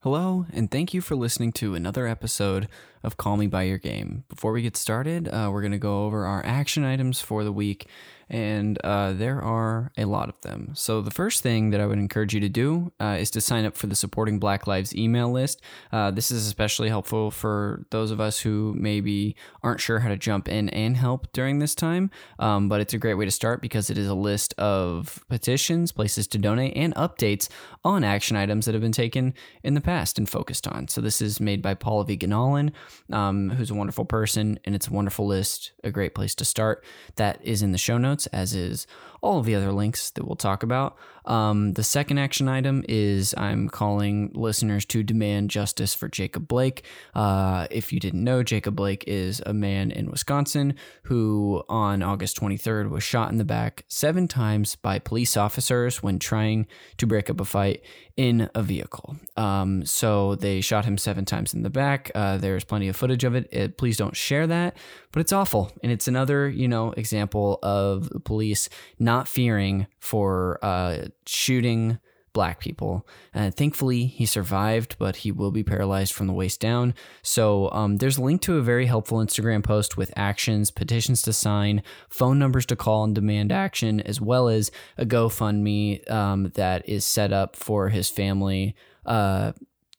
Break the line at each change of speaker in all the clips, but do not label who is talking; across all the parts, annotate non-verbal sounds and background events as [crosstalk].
Hello, and thank you for listening to another episode of Call Me By Your Game. Before we get started, uh, we're going to go over our action items for the week and uh, there are a lot of them. So, the first thing that I would encourage you to do uh, is to sign up for the Supporting Black Lives email list. Uh, this is especially helpful for those of us who maybe aren't sure how to jump in and help during this time, um, but it's a great way to start because it is a list of petitions, places to donate, and updates on action items that have been taken in the past and focused on. So, this is made by Paula V. Um, who's a wonderful person, and it's a wonderful list, a great place to start. That is in the show notes notes, as is all of the other links that we'll talk about. Um, the second action item is I'm calling listeners to demand justice for Jacob Blake. Uh, if you didn't know, Jacob Blake is a man in Wisconsin who on August 23rd was shot in the back seven times by police officers when trying to break up a fight in a vehicle. Um, so they shot him seven times in the back. Uh, there's plenty of footage of it. it. Please don't share that, but it's awful. And it's another, you know, example of the police not fearing for uh, shooting black people. And thankfully, he survived, but he will be paralyzed from the waist down. So um, there's a link to a very helpful Instagram post with actions, petitions to sign, phone numbers to call and demand action, as well as a GoFundMe um, that is set up for his family. Uh,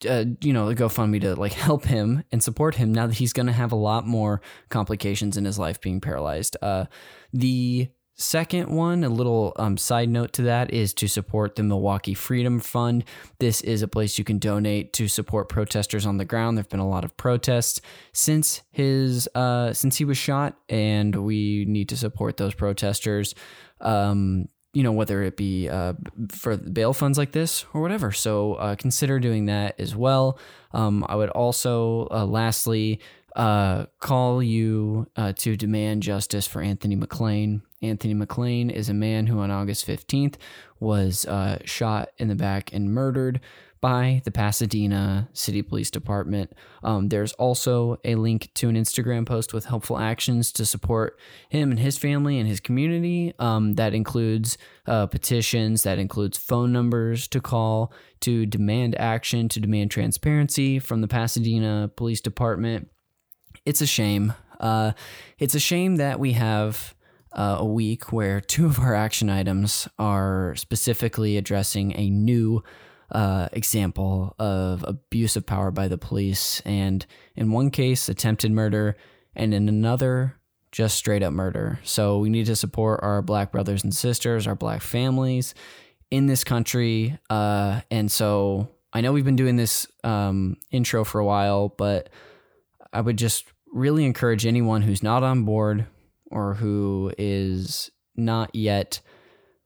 uh, you know, a GoFundMe to like help him and support him now that he's going to have a lot more complications in his life being paralyzed. Uh, the Second one, a little um, side note to that, is to support the Milwaukee Freedom Fund. This is a place you can donate to support protesters on the ground. There've been a lot of protests since his uh, since he was shot, and we need to support those protesters. Um, you know, whether it be uh, for bail funds like this or whatever. So uh, consider doing that as well. Um, I would also, uh, lastly, uh, call you uh, to demand justice for Anthony McClain. Anthony McClain is a man who on August 15th was uh, shot in the back and murdered by the Pasadena City Police Department. Um, there's also a link to an Instagram post with helpful actions to support him and his family and his community. Um, that includes uh, petitions, that includes phone numbers to call to demand action, to demand transparency from the Pasadena Police Department it's a shame. Uh, it's a shame that we have uh, a week where [laughs] two of our action items are specifically addressing a new uh, example of abuse of power by the police, and in one case, attempted murder, and in another, just straight up murder. So we need to support our black brothers and sisters, our black families in this country. Uh, and so I know we've been doing this um, intro for a while, but I would just really encourage anyone who's not on board or who is not yet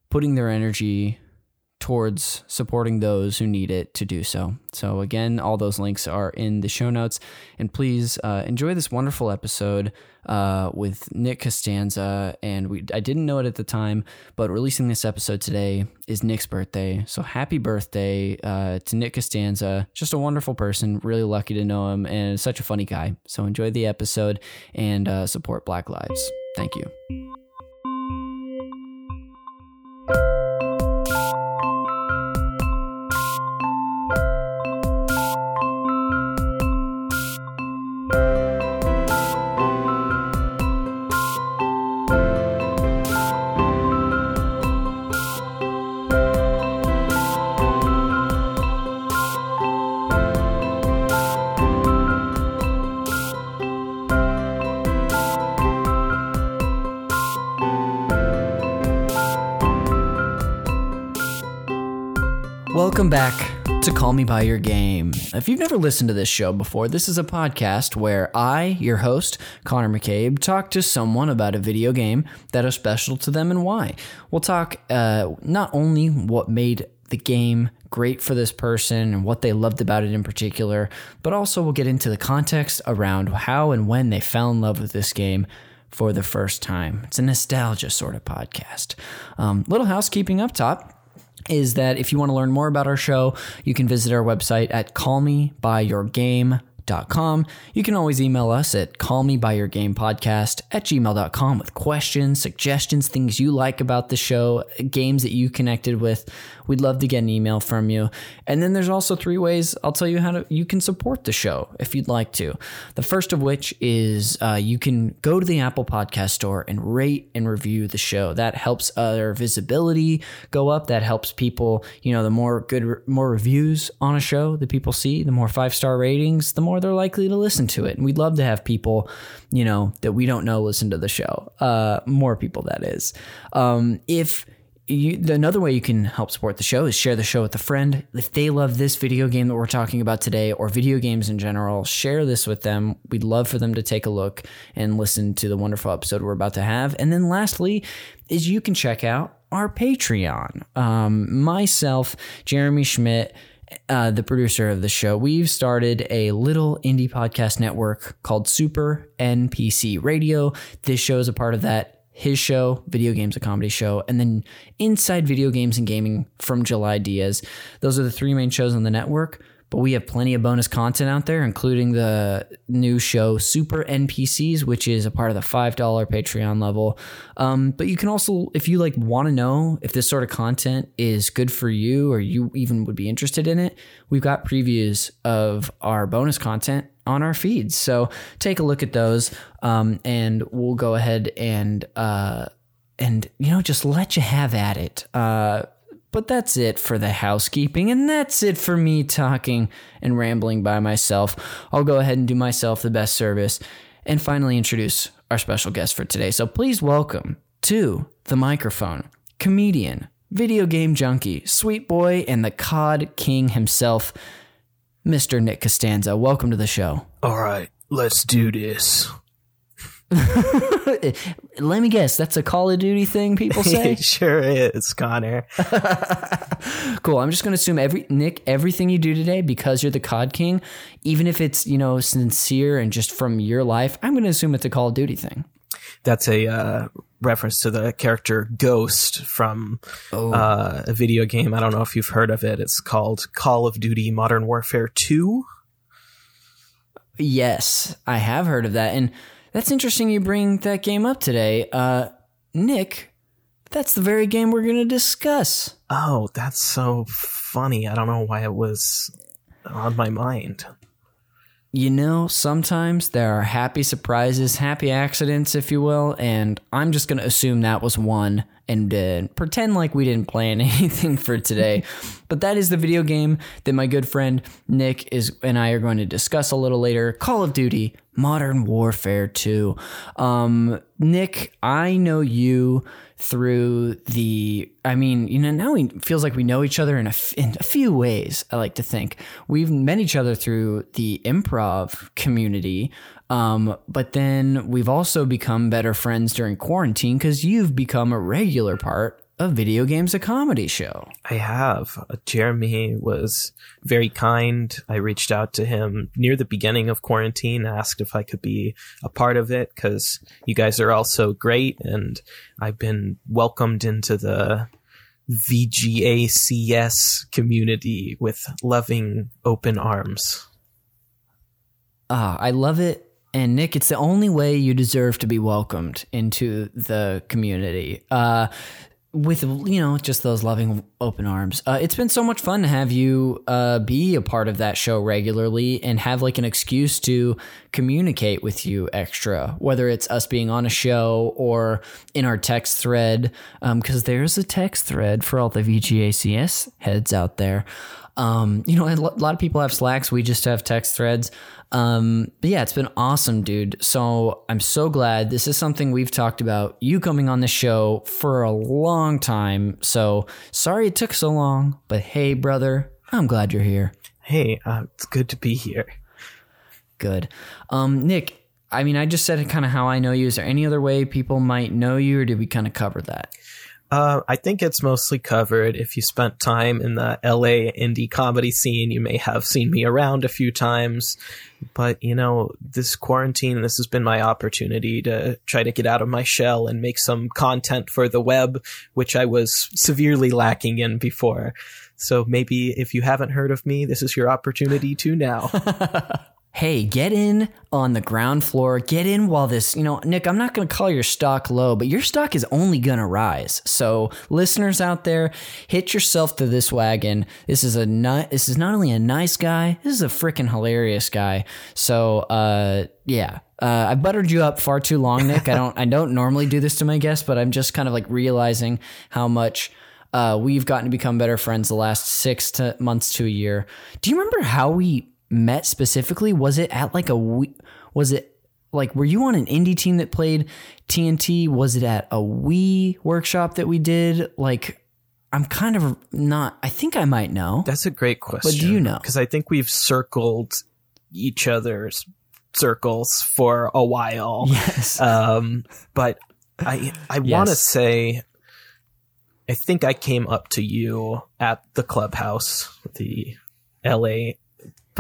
putting their energy towards supporting those who need it to do so. So, again, all those links are in the show notes. And please uh, enjoy this wonderful episode uh, with Nick Costanza. And we, I didn't know it at the time, but releasing this episode today is Nick's birthday. So, happy birthday uh, to Nick Costanza. Just a wonderful person. Really lucky to know him and such a funny guy. So, enjoy the episode and uh, support Black Lives. Thank you. Welcome back to Call Me By Your Game. If you've never listened to this show before, this is a podcast where I, your host, Connor McCabe, talk to someone about a video game that is special to them and why. We'll talk uh, not only what made the game great for this person and what they loved about it in particular, but also we'll get into the context around how and when they fell in love with this game for the first time. It's a nostalgia sort of podcast. Um, little housekeeping up top is that if you want to learn more about our show, you can visit our website at callmebyyourgame.com gmail.com. You can always email us at callmebyyourgamepodcast at gmail.com with questions, suggestions, things you like about the show, games that you connected with. We'd love to get an email from you. And then there's also three ways I'll tell you how to you can support the show if you'd like to. The first of which is uh, you can go to the Apple Podcast Store and rate and review the show. That helps our visibility go up. That helps people. You know, the more good, more reviews on a show that people see, the more five star ratings, the more they're likely to listen to it. And we'd love to have people, you know, that we don't know listen to the show. Uh, more people, that is. Um, if you, another way you can help support the show is share the show with a friend. If they love this video game that we're talking about today or video games in general, share this with them. We'd love for them to take a look and listen to the wonderful episode we're about to have. And then lastly, is you can check out our Patreon. Um, myself, Jeremy Schmidt, uh, the producer of the show, we've started a little indie podcast network called Super NPC Radio. This show is a part of that. His show, Video Games, a Comedy Show, and then Inside Video Games and Gaming from July Diaz. Those are the three main shows on the network but we have plenty of bonus content out there, including the new show Super NPCs, which is a part of the five dollar Patreon level. Um, but you can also, if you like, want to know if this sort of content is good for you, or you even would be interested in it, we've got previews of our bonus content on our feeds. So take a look at those, um, and we'll go ahead and uh, and you know just let you have at it. Uh, but that's it for the housekeeping, and that's it for me talking and rambling by myself. I'll go ahead and do myself the best service and finally introduce our special guest for today. So please welcome to the microphone, comedian, video game junkie, sweet boy, and the COD king himself, Mr. Nick Costanza. Welcome to the show.
All right, let's do this. [laughs]
Let me guess, that's a Call of Duty thing people say? [laughs]
sure is, Connor. [laughs]
cool. I'm just going to assume every Nick, everything you do today because you're the COD king, even if it's, you know, sincere and just from your life, I'm going to assume it's a Call of Duty thing.
That's a uh, reference to the character Ghost from oh. uh, a video game. I don't know if you've heard of it. It's called Call of Duty Modern Warfare 2.
Yes, I have heard of that. And that's interesting you bring that game up today. Uh, Nick, that's the very game we're going to discuss.
Oh, that's so funny. I don't know why it was on my mind.
You know, sometimes there are happy surprises, happy accidents, if you will, and I'm just going to assume that was one and uh, pretend like we didn't plan [laughs] anything for today. but that is the video game that my good friend Nick is and I are going to discuss a little later Call of Duty Modern Warfare 2. Um, Nick, I know you through the I mean, you know, now it feels like we know each other in a, in a few ways, I like to think. We've met each other through the improv community. Um, but then we've also become better friends during quarantine because you've become a regular part of Video Games a Comedy Show.
I have. Uh, Jeremy was very kind. I reached out to him near the beginning of quarantine, asked if I could be a part of it because you guys are all so great, and I've been welcomed into the VGACS community with loving open arms.
Ah, I love it. And Nick, it's the only way you deserve to be welcomed into the community. Uh, with you know just those loving open arms. Uh, it's been so much fun to have you uh, be a part of that show regularly and have like an excuse to communicate with you extra whether it's us being on a show or in our text thread. Because um, there's a text thread for all the vgacs heads out there um, you know a lot of people have slacks we just have text threads um, but yeah, it's been awesome, dude. So I'm so glad. This is something we've talked about you coming on the show for a long time. So sorry it took so long, but hey, brother, I'm glad you're here.
Hey, uh, it's good to be here.
Good. Um, Nick, I mean, I just said kind of how I know you. Is there any other way people might know you, or did we kind of cover that?
Uh, I think it's mostly covered. If you spent time in the LA indie comedy scene, you may have seen me around a few times. But, you know, this quarantine, this has been my opportunity to try to get out of my shell and make some content for the web, which I was severely lacking in before. So maybe if you haven't heard of me, this is your opportunity to now. [laughs]
hey, get in on the ground floor. Get in while this, you know, Nick, I'm not going to call your stock low, but your stock is only going to rise. So, listeners out there, hit yourself to this wagon. This is a ni- this is not only a nice guy, this is a freaking hilarious guy. So, uh yeah. Uh, I buttered you up far too long, Nick. I don't I don't normally do this to my guests, but I'm just kind of like realizing how much uh, we've gotten to become better friends the last six to months to a year. Do you remember how we met specifically? Was it at like a we- was it like were you on an indie team that played TNT? Was it at a Wii workshop that we did? Like I'm kind of not I think I might know.
That's a great question.
But do you know?
Because I think we've circled each other's circles for a while.
Yes.
Um, but I I
Yes.
want to say, I think I came up to you at the clubhouse, the L.A.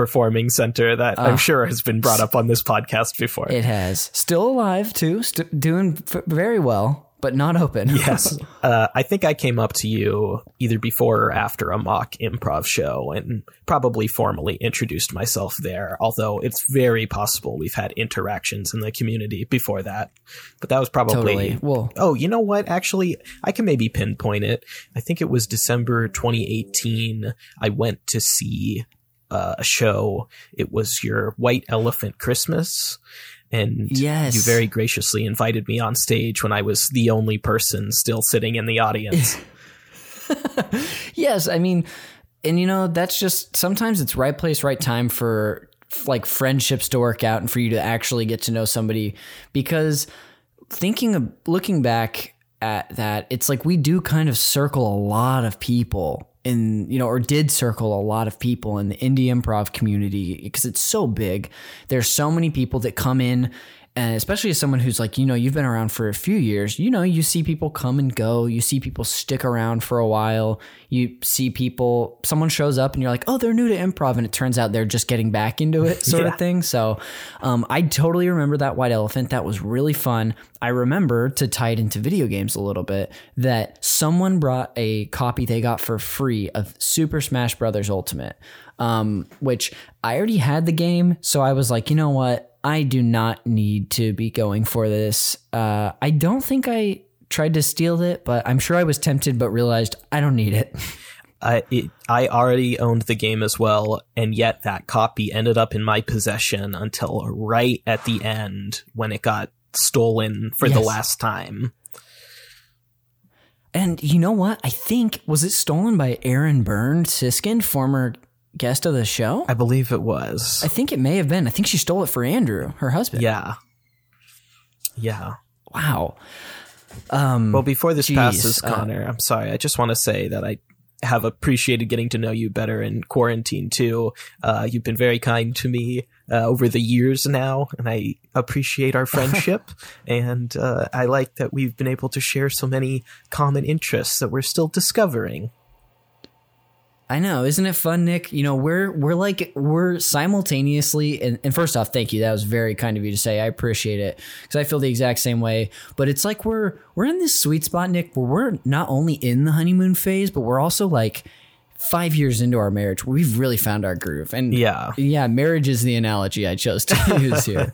Performing Center that
Ah.
I'm sure has been brought up on this podcast before.
It has. Still alive too, st- doing f- very well, but not open. [laughs]
yes, uh, I think I came up to you either before or after a mock improv show, and probably formally introduced myself there. Although it's very possible we've had interactions in the community before that, but that was probably
totally. Well,
Oh, you know what? Actually, I can maybe pinpoint it. I think it was December 2018. I went to see uh, a show. It was your White Elephant Christmas. And
Yes.
you very graciously invited me on stage when I was the only person still sitting in the audience. [laughs]
yes, I mean, and you know, that's just sometimes it's right place, right time for like friendships to work out and for you to actually get to know somebody because thinking of looking back at that, it's like we do kind of circle a lot of people in, you know, or did circle a lot of people in the indie improv community because it's so big. There's so many people that come in and especially as someone who's like, you know, you've been around for a few years, you know, you see people come and go. You see people stick around for a while. You see people, someone shows up and you're like, oh, they're new to improv. And it turns out they're just getting back into it, [laughs] sort
Yeah.
of thing. So um, I totally remember that White Elephant. That was really fun. I remember to tie it into video games a little bit that someone brought a copy they got for free of Super Smash Brothers Ultimate, um, which I already had the game. So I was like, you know what? I do not need to be going for this. Uh, I don't think I tried to steal it, but I'm sure I was tempted, but realized I don't need it. [laughs]
I it, I already owned the game as well, and yet that copy ended up in my possession until right at the end when it got stolen for the last time.
And you know what? I think was it stolen by Aaron Byrne Siskin, former guest of the show?
I believe it was.
I think it may have been. I think she stole it for Andrew, her husband.
Yeah. Yeah.
Wow. Um,
Well, before this
Jeez,
passes,
uh,
Connor, I'm sorry. I just want to say that I have appreciated getting to know you better in quarantine too. Uh, you've been very kind to me uh, over the years now, and I appreciate our [laughs] friendship. and uh, I like that we've been able to share so many common interests that we're still discovering.
I know, isn't it fun, Nick? You know, we're we're like we're simultaneously and, and first off, thank you. That was very kind of you to say. I appreciate it because I feel the exact same way. But it's like we're we're in this sweet spot, Nick, where we're not only in the honeymoon phase, but we're also like five years into our marriage. where We've really found our groove, and
Yeah.
yeah, marriage is the analogy I chose to [laughs] use here.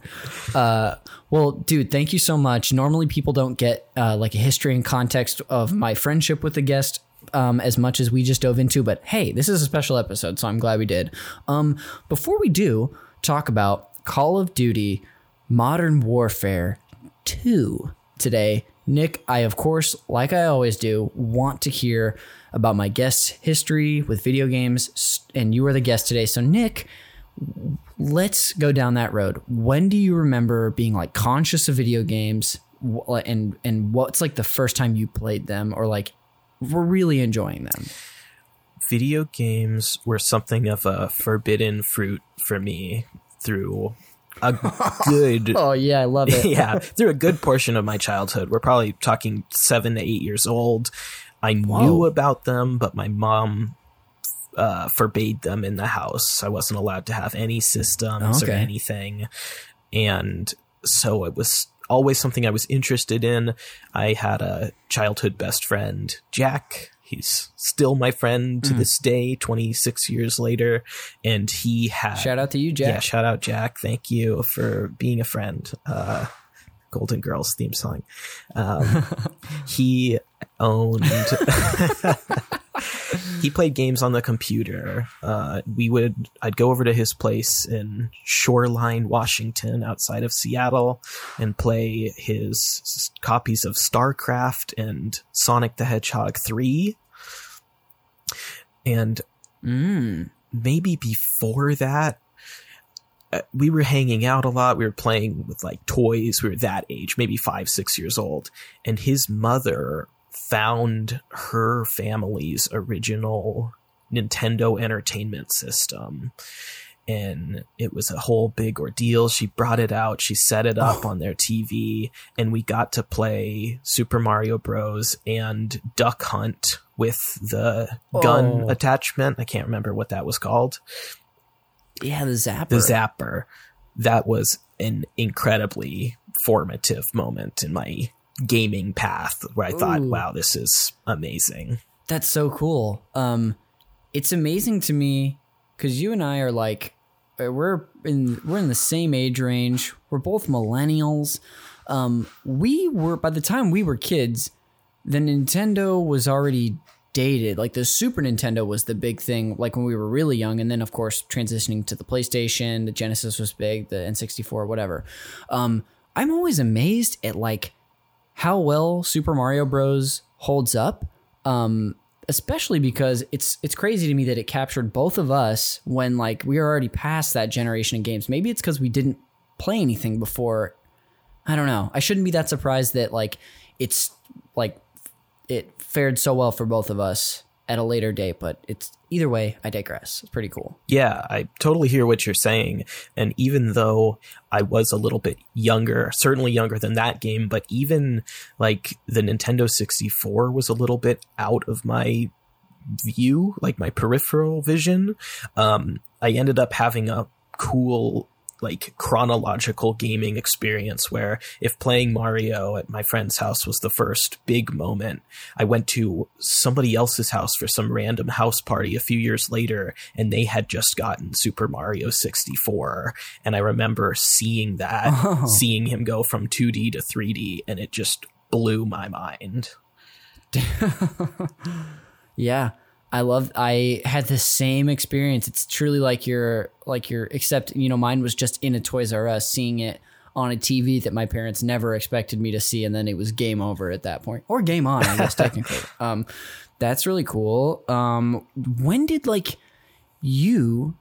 Uh, well, dude, thank you so much. Normally, people don't get uh, like a history and context of my friendship with the guest um, as much as we just dove into, but hey, this is a special episode, so I'm glad we did. Um, before we do talk about Call of Duty Modern Warfare 2 today, Nick, I of course, like I always do, want to hear about my guest's history with video games, and you are the guest today. So, Nick, let's go down that road. When do you remember being like conscious of video games, and and what's like the first time you played them, or like were really enjoying them?
Video games were something of a forbidden fruit for me through a good [laughs]
Oh yeah, I love it. [laughs]
yeah, through a good portion of my childhood. We're probably talking seven to eight years old. I knew about them, but my mom uh, forbade them in the house. I wasn't allowed to have any systems or anything. And so it was always something I was interested in. I had a childhood best friend, Jack. He's still my friend to this day, 26 years later. And he had.
Shout out to you, Jack.
Yeah, shout out, Jack. Thank you for being a friend. Uh, Golden Girls theme song. Um, [laughs] he owned. [laughs] he played games on the computer. Uh, we would. I'd go over to his place in Shoreline, Washington, outside of Seattle, and play his s- copies of StarCraft and Sonic the Hedgehog three. And
Mm.
maybe before that uh, we were hanging out a lot we were playing with like toys we were that age maybe five six years old and his mother found her family's original nintendo entertainment system. And it was a whole big ordeal. She brought it out. She set it up oh. on their tv and we got to play super mario bros. and duck hunt with the gun
Oh.
attachment. I can't remember what that was called.
Yeah, the zapper.
the zapper. That was an incredibly formative moment in my gaming path where i thought wow this is amazing
That's so cool. Um, it's amazing to me because you and I are like, uh, we're in we're in the same age range. We're both millennials. Um, we were by the time we were kids, the Nintendo was already dated. Like the Super Nintendo was the big thing, like when we were really young, and then of course transitioning to the PlayStation, the Genesis was big, the N64, whatever. Um, I'm always amazed at like how well Super Mario Bros. holds up. Um, especially because it's it's crazy to me that it captured both of us when like we were already past that generation of games. Maybe it's because we didn't play anything before. I don't know. I shouldn't be that surprised that like it's like it fared so well for both of us at a later date, but it's either way, I digress. It's pretty cool.
Yeah, I totally hear what you're saying. And even though I was a little bit younger, certainly younger than that game, but even like the Nintendo 64 was a little bit out of my view, like my peripheral vision. Um, I ended up having a cool like chronological gaming experience where if playing Mario at my friend's house was the first big moment, I went to somebody else's house for some random house party a few years later and they had just gotten Super Mario 64 and I remember seeing that,
Oh.
seeing him go from 2D to 3D and it just blew my mind. [laughs]
Yeah. I love I had the same experience. It's truly like you're like you're except you know mine was just in a Toys R Us seeing it on a TV that my parents never expected me to see and then it was game over at that point. Or game on, I guess [laughs] technically. Um that's really cool. Um when did like you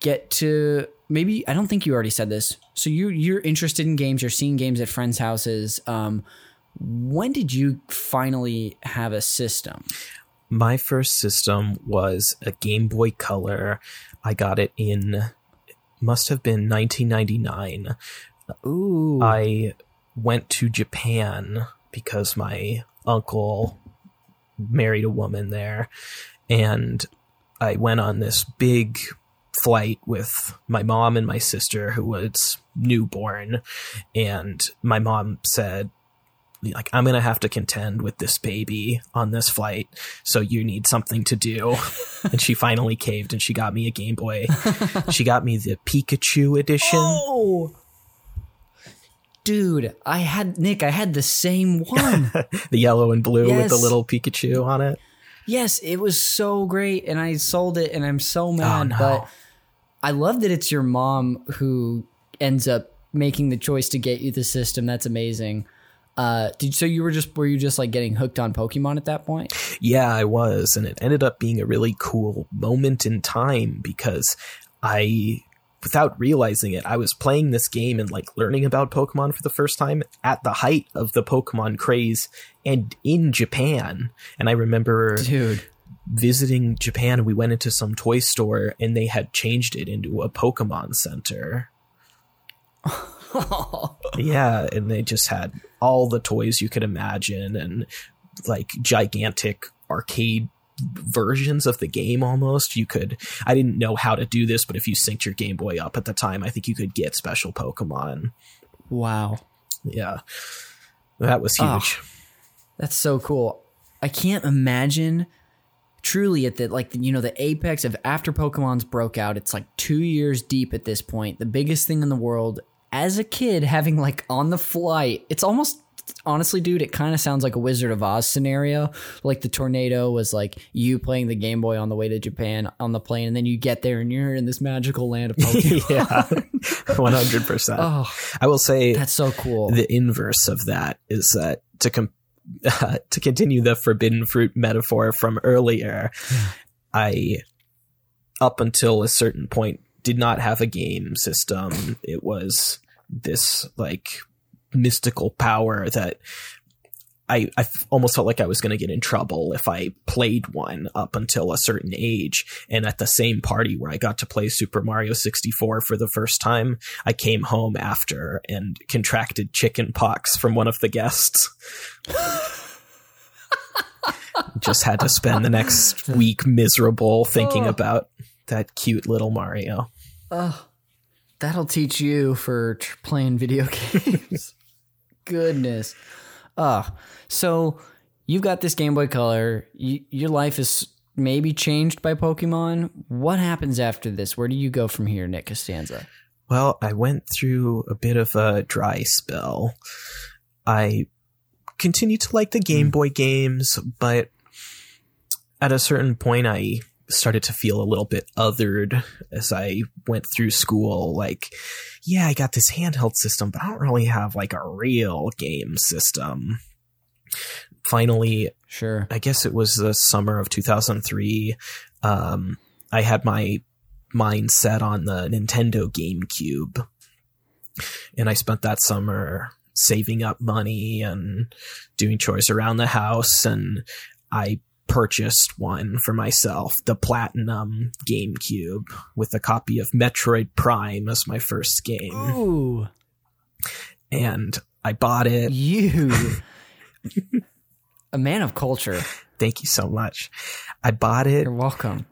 get to maybe I don't think you already said this. So you you're interested in games, you're seeing games at friends' houses. Um when did you finally have a system?
My first system was a Game Boy Color. I got it in must have been 1999.
Ooh.
I went to Japan because my uncle married a woman there and I went on this big flight with my mom and my sister who was newborn and my mom said like I'm going to have to contend with this baby on this flight so you need something to do [laughs] and she finally caved and she got me a Game Boy she got me the Pikachu edition
Oh, dude, I had Nick. I had the same one. [laughs]
the yellow and blue with the little Pikachu on it.
yes, it was so great, and I sold it, and I'm so oh, mad.
no.
But I love that it's your mom who ends up making the choice to get you the system. That's amazing. Uh, did so you were just were you just like getting hooked on Pokemon at that point?
Yeah, I was, and it ended up being a really cool moment in time because I without realizing it, I was playing this game and like learning about Pokemon for the first time at the height of the Pokemon craze and in Japan. And I remember
Dude,
visiting Japan we went into some toy store and they had changed it into a Pokemon center. [laughs] yeah, and they just had all the toys you could imagine and like gigantic arcade versions of the game almost. You could I didn't know how to do this, but if you synced your Game Boy up at the time, I think you could get special Pokemon.
wow.
Yeah. That was
Oh.
huge.
That's so cool. I can't imagine truly at the like you know the apex of after Pokemon's broke out. It's like two years deep at this point. The biggest thing in the world. As a kid, having like on the flight, it's almost honestly, dude, it kind of sounds like a Wizard of Oz scenario. Like the tornado was like you playing the Game Boy on the way to Japan on the plane, and then you get there and you're in this magical land of [laughs] Pokemon.
yeah, [laughs] one hundred percent.
Oh,
I will say
that's so cool.
the inverse of that is that to com- uh, [laughs] to continue the forbidden fruit metaphor from earlier, I up until a certain point did not have a game system. It was this like mystical power that I, I almost felt like I was going to get in trouble if I played one up until a certain age. And at the same party where I got to play Super Mario 64 for the first time, I came home after and contracted chicken pox from one of the guests. [laughs] Just had to spend the next week miserable thinking
Oh.
about that cute little Mario.
Oh, that'll teach you for tr- playing video [laughs] games. Goodness. Uh, so you've got this Game Boy Color. You, your life is maybe changed by Pokemon. What happens after this? Where do you go from here, Nick Costanza?
Well, I went through a bit of a dry spell. I continued to like the Game Boy games, but at a certain point, I started to feel a little bit othered as I went through school. Like, yeah, I got this handheld system, but I don't really have like a real game system. Finally,
Sure.
I guess it was the summer of 2003. Um, I had my mind set on the Nintendo GameCube, and I spent that summer saving up money and doing chores around the house, and I purchased one for myself, the Platinum GameCube, with a copy of Metroid Prime as my first game,
Ooh,
and I bought it.
you. [laughs] A man of culture.
Thank you so much. I bought it
You're welcome.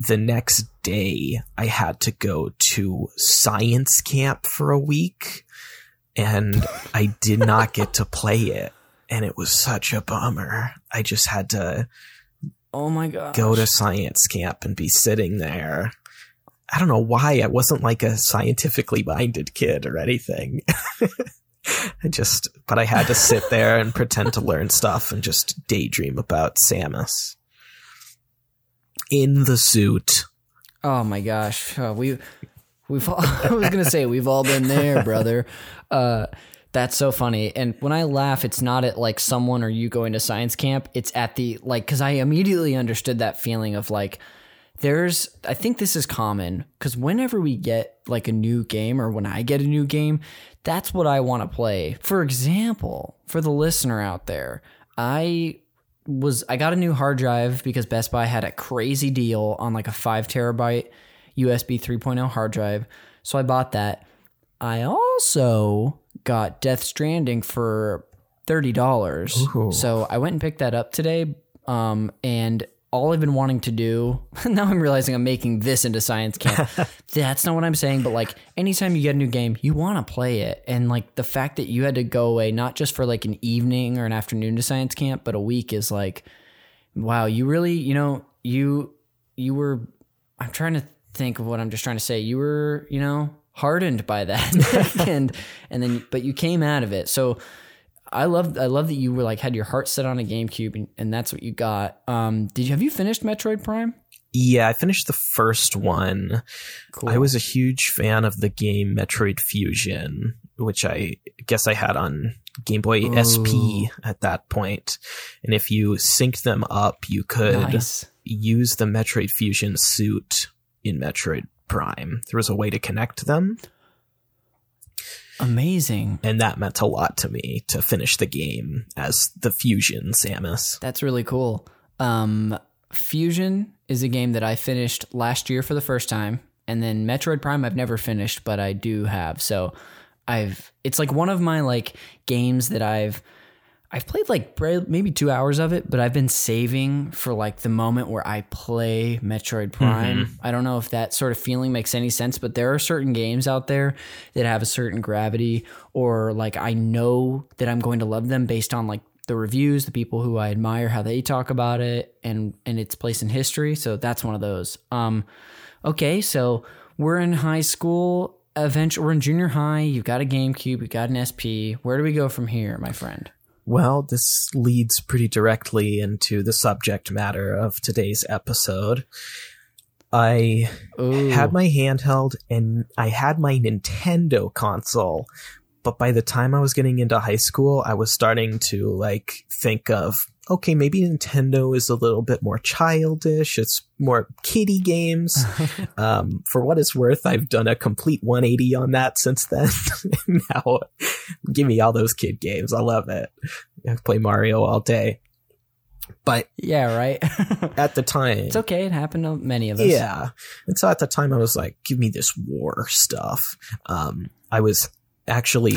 the next day I had to go to science camp for a week and I did not get to play it. And it was such a bummer. I just had to
Oh my god.
go to science camp and be sitting there. I don't know why I wasn't like a scientifically minded kid or anything. [laughs] I just, but I had to sit [laughs] there and pretend to learn stuff and just daydream about Samus. In the suit.
Oh my gosh, uh, we we've all, [laughs] I was gonna say we've all been there, brother. Uh, that's so funny. And when I laugh, it's not at like someone or you going to science camp. It's at the like because I immediately understood that feeling of like there's I think this is common because whenever we get like a new game or when I get a new game, that's what I want to play. For example, for the listener out there, I was I got a new hard drive because Best Buy had a crazy deal on like a five terabyte USB 3.0 hard drive. So I bought that. I also got Death Stranding for thirty dollars. So I went and picked that up today. Um, and all I've been wanting to do [laughs] now I'm realizing I'm making this into science camp. [laughs] That's not what I'm saying, but like anytime you get a new game, you want to play it. And like the fact that you had to go away not just for like an evening or an afternoon to science camp, but a week is like wow, you really, you know, you you were I'm trying to think of what I'm just trying to say. You were, you know, hardened by that. [laughs] and and then but you came out of it. So I love I love that you were like had your heart set on a GameCube and, and that's what you got. Um did you have you finished Metroid Prime?
Yeah, I finished the first one.
Cool.
I was a huge fan of the game Metroid Fusion, which I guess I had on Game Boy
Ooh.
SP at that point. And if you synced them up, you could
nice.
use the Metroid Fusion suit in Metroid Prime. There was a way to connect them,
Amazing.
and that meant a lot to me to finish the game as the Fusion Samus.
That's really cool. Um, Fusion is a game that I finished last year for the first time, and then Metroid Prime I've never finished, but I do have. So I've it's like one of my like games that I've I've played like maybe two hours of it, but I've been saving for like the moment where I play Metroid Prime. I don't know if that sort of feeling makes any sense, but there are certain games out there that have a certain gravity, or like I know that I'm going to love them based on like the reviews, the people who I admire, how they talk about it, and and its place in history. So that's one of those. Um, okay, so we're in high school. Eventually, we're in junior high. You've got a GameCube. You've got an SP. Where do we go from here, my friend?
Well, this leads pretty directly into the subject matter of today's episode. I
Ooh.
had my handheld and I had my Nintendo console, but by the time I was getting into high school, I was starting to like think of okay, maybe Nintendo is a little bit more childish. It's more kiddie games. [laughs] um, for what it's worth, I've done a complete 180 on that since then. [laughs] now, give me all those kid games. I love it. I play Mario all day. But
yeah, right. [laughs]
at the time,
it's okay. It happened to many of us.
yeah. And so at the time I was like, give me this war stuff. Um, I was actually,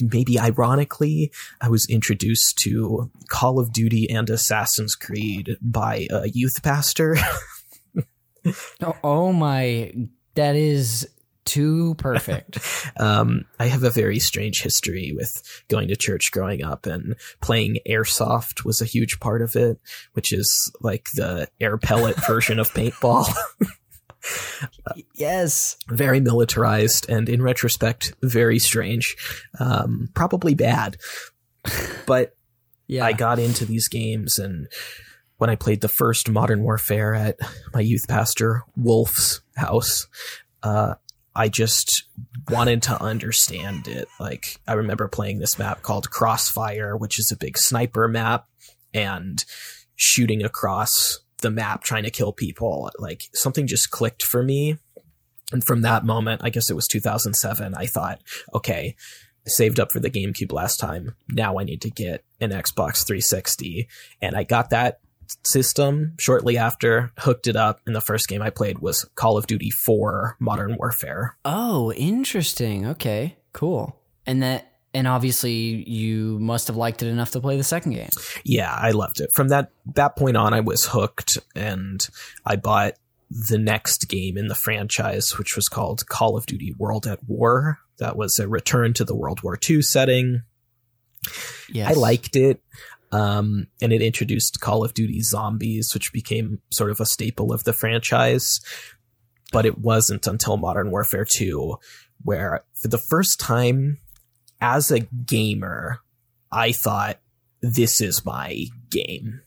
maybe ironically, I was introduced to Call of Duty and Assassin's Creed by a youth pastor. [laughs]
Oh, oh my, that is too perfect. [laughs]
um, I have a very strange history with going to church growing up and playing airsoft was a huge part of it, which is like the air pellet version of paintball. [laughs]
yes.
very militarized and in retrospect very strange um, probably bad but
Yeah.
i got into these games and when i played the first modern warfare at my youth pastor wolf's house uh, i just wanted to understand it like i remember playing this map called crossfire which is a big sniper map and shooting across the map trying to kill people like something just clicked for me and from that moment, I guess it was 2007, I thought, okay, I saved up for the GameCube last time. Now I need to get an Xbox 360. And I got that system shortly after, hooked it up, and the first game I played was Call of Duty 4 Modern Warfare.
Oh, interesting. Okay, cool. And that, and obviously, you must have liked it enough to play the second game.
Yeah, I loved it. From that that point on, I was hooked, and I bought the next game in the franchise, which was called Call of Duty World at War. That was a return to the World War II setting.
Yes.
I liked it. Um, and it introduced Call of Duty Zombies, which became sort of a staple of the franchise. But it wasn't until Modern Warfare 2 where, for the first time as a gamer, I thought, this is my game.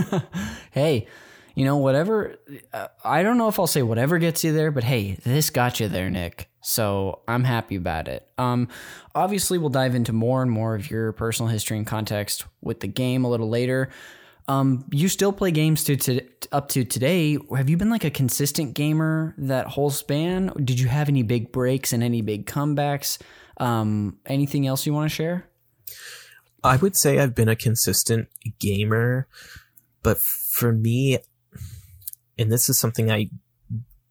[laughs]
hey, you know, whatever. Uh, I don't know if I'll say whatever gets you there, but hey, this got you there, Nick. So I'm happy about it. Um, obviously, we'll dive into more and more of your personal history and context with the game a little later. Um, you still play games to, to up to today. Have you been like a consistent gamer that whole span? Did you have any big breaks and any big comebacks? Um, anything else you want to share?
I would say I've been a consistent gamer, but for me, and this is something I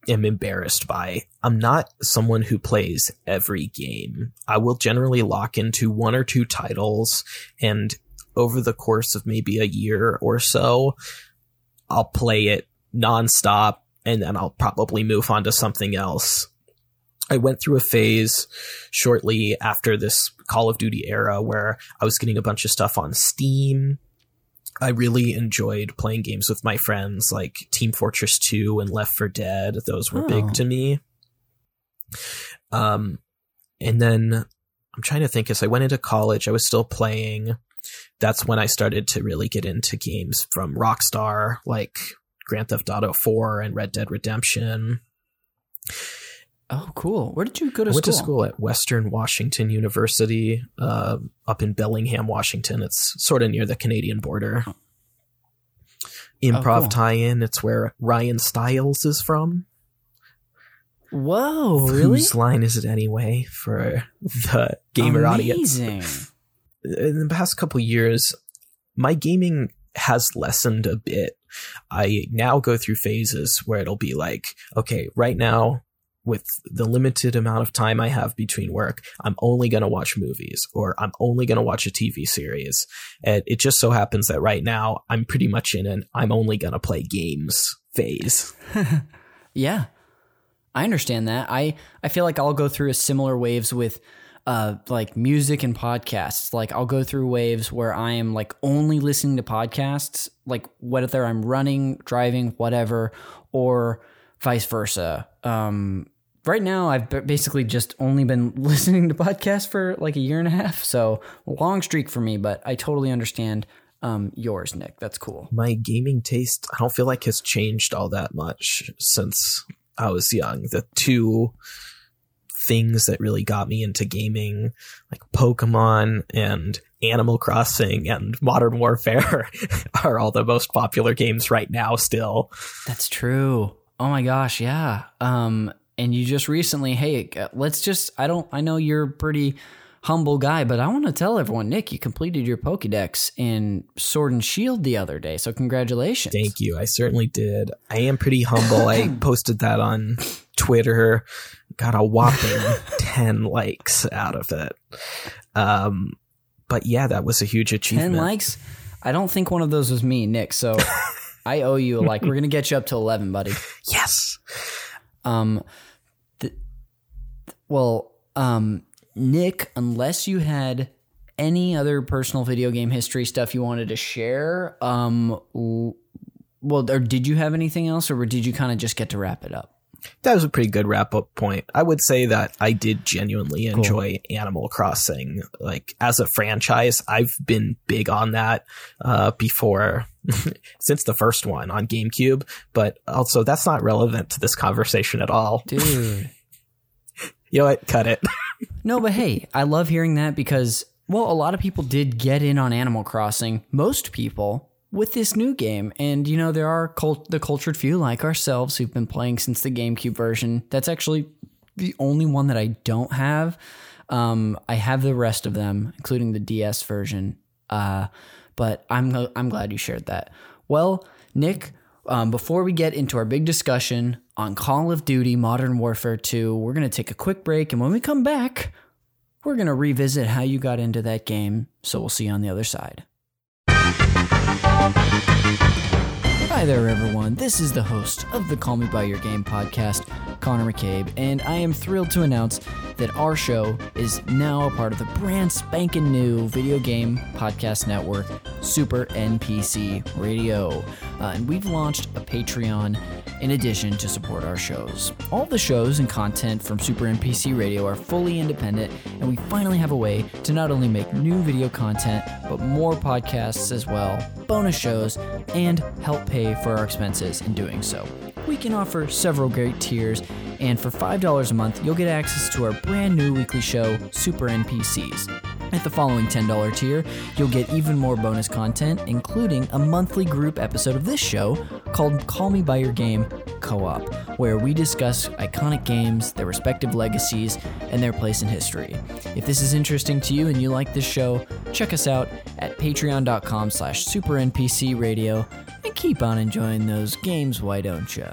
am embarrassed by, I'm not someone who plays every game. I will generally lock into one or two titles, and over the course of maybe a year or so, I'll play it nonstop, and then I'll probably move on to something else. I went through a phase shortly after this Call of Duty era where I was getting a bunch of stuff on Steam. I really enjoyed playing games with my friends like Team Fortress 2 and Left 4 Dead. Those were
Oh.
big to me. Um, and then I'm trying to think as I went into college, I was still playing. That's when I started to really get into games from Rockstar, like Grand Theft Auto 4 and Red Dead Redemption.
Oh, cool. Where did you go to
I went
school?
to school at Western Washington University, uh, up in Bellingham, Washington. It's sort of near the Canadian border. Improv
cool.
tie-in. It's where Ryan Stiles is from.
Whoa, really?
Whose line is it anyway for the gamer audience? [laughs] In the past couple years, my gaming has lessened a bit. I now go through phases where it'll be like, okay, right now, with the limited amount of time I have between work, I'm only going to watch movies or I'm only going to watch a TV series. And it just so happens that right now I'm pretty much in an I'm only going to play games phase. [laughs]
Yeah. I understand that. I, I feel like I'll go through a similar waves with uh, like music and podcasts. Like I'll go through waves where I am like only listening to podcasts, like whether I'm running, driving, whatever, or vice versa. Um, right now, I've basically just only been [laughs] listening to podcasts for like a year and a half, so long streak for me. But I totally understand um, yours, Nick. That's cool.
My gaming taste, I don't feel like has changed all that much since I was young. The two things that really got me into gaming, like Pokemon and Animal Crossing and Modern Warfare, [laughs] are all the most popular games right now still.
That's true. Oh my gosh, yeah. Um, and you just recently, hey, uh, let's just, I don't, I know you're a pretty humble guy, but I want to tell everyone, Nick, you completed your Pokedex in Sword and Shield the other day. So congratulations.
Thank you. I certainly did. I am pretty humble. I [coughs] posted that on Twitter, got a whopping [laughs] 10 likes out of it. Um, but yeah, that was a huge achievement.
10 likes? I don't think one of those was me, Nick. So [laughs] I owe you a [laughs] like. We're going to get you up to 11, buddy.
Yes.
Um, th- well, um, Nick, unless you had any other personal video game history stuff you wanted to share, um, l- well, or did you have anything else, or did you kind of just get to wrap it up?
That was a pretty good wrap up point. I would say that I did genuinely enjoy Animal Crossing. Like as a franchise, I've been big on that uh, before [laughs] since the first one on GameCube, but also that's not relevant to this conversation at all. [laughs]
Dude.
You know what? Cut it. [laughs]
No, but hey, I love hearing that because, well, a lot of people did get in on Animal Crossing. Most people with this new game. And, you know, there are cult- the cultured few like ourselves who've been playing since the GameCube version. That's actually the only one that I don't have. Um, I have the rest of them, including the DS version. Uh, but I'm, I'm glad you shared that. Well, Nick, um, before we get into our big discussion on Call of Duty Modern Warfare 2, we're going to take a quick break. And when we come back, we're going to revisit how you got into that game. So we'll see you on the other side. Hi there, everyone. This is the host of the Call Me By Your Game podcast, Connor McCabe, and I am thrilled to announce that our show is now a part of the brand spanking new video game podcast network, Super NPC Radio. Uh, and we've launched a Patreon in addition to support our shows. All the shows and content from Super NPC Radio are fully independent, and we finally have a way to not only make new video content, but more podcasts as well, bonus shows, and help pay for our expenses in doing so. We can offer several great tiers, and for $5 a month, you'll get access to our brand new weekly show, Super NPCs. At the following $10 tier, you'll get even more bonus content, including a monthly group episode of this show called Call Me By Your Game Co op, where we discuss iconic games, their respective legacies, and their place in history. If this is interesting to you and you like this show, check us out at patreon.com slash supernpcradio and keep on enjoying those games, why don't you?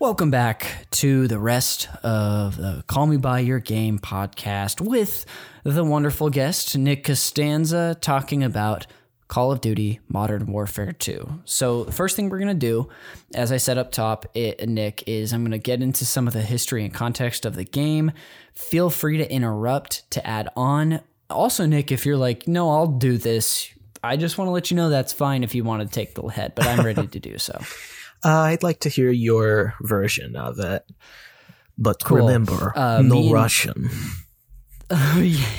Welcome back to the rest of the Call Me By Your Game podcast with the wonderful guest, Nick Costanza, talking about Call of Duty Modern Warfare 2. So, the first thing we're going to do, as I said up top, it, Nick, is I'm going to get into some of the history and context of the game. Feel free to interrupt, to add on. Also, Nick, if you're like, no, I'll do this, I just want to let you know that's fine if you want to take the head, but I'm ready to do so. [laughs]
Uh, I'd like to hear your version of it. But
Cool.
remember,
Uh,
no
me and-
Russian. [laughs]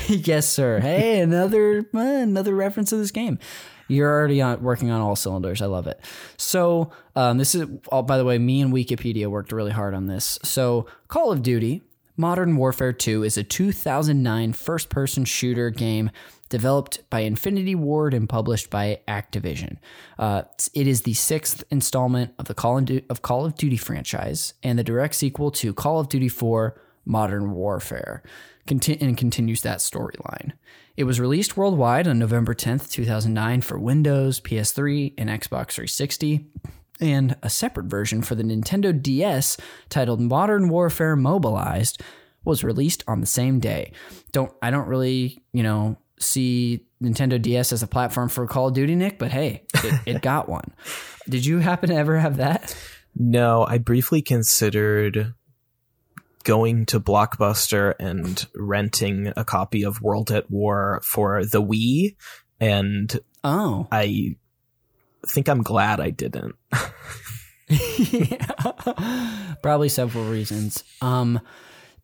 yes, sir. Hey, another uh, another reference to this game. You're already on, working on all cylinders. I love it. So, um, this is, oh, by the way, me and Wikipedia worked really hard on this. So, Call of Duty Modern Warfare 2 is a 2009 first person shooter game developed by Infinity Ward and published by Activision. Uh, it is the sixth installment of the Call of, Call of Duty franchise and the direct sequel to Call of Duty 4 Modern Warfare and continues that storyline. It was released worldwide on November 10th, 2009 for Windows, PS3, and Xbox 360 and a separate version for the Nintendo DS titled Modern Warfare Mobilized was released on the same day. Don't I don't really, you know, see Nintendo DS as a platform for Call of Duty, Nick, but hey, it, [laughs] it got one. Did you happen to ever have that?
No, I briefly considered going to Blockbuster and renting a copy of World at War for the Wii, and
Oh.
I think I'm glad I didn't. [laughs] yeah. [laughs]
Probably several reasons. Um,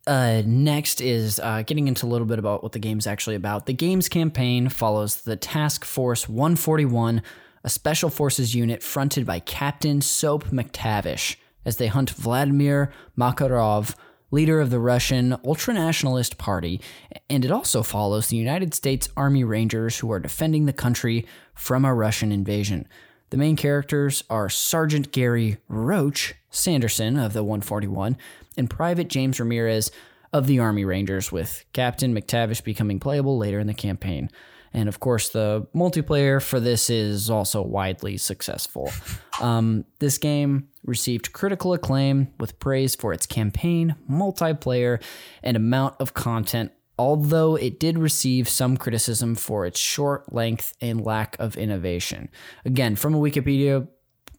uh, next is uh, getting into a little bit about what the game's actually about. The game's campaign follows the Task Force 141, a special forces unit fronted by Captain Soap McTavish, as they hunt Vladimir Makarov, leader of the Russian ultranationalist party, and it also follows the United States Army Rangers who are defending the country from a Russian invasion. The main characters are Sergeant Gary Roach Sanderson of the 141 and Private James Ramirez of the Army Rangers, with Captain McTavish becoming playable later in the campaign. And of course, the multiplayer for this is also widely successful. [laughs] Um, this game received critical acclaim with praise for its campaign, multiplayer, and amount of content, although it did receive some criticism for its short length and lack of innovation. Again, from a Wikipedia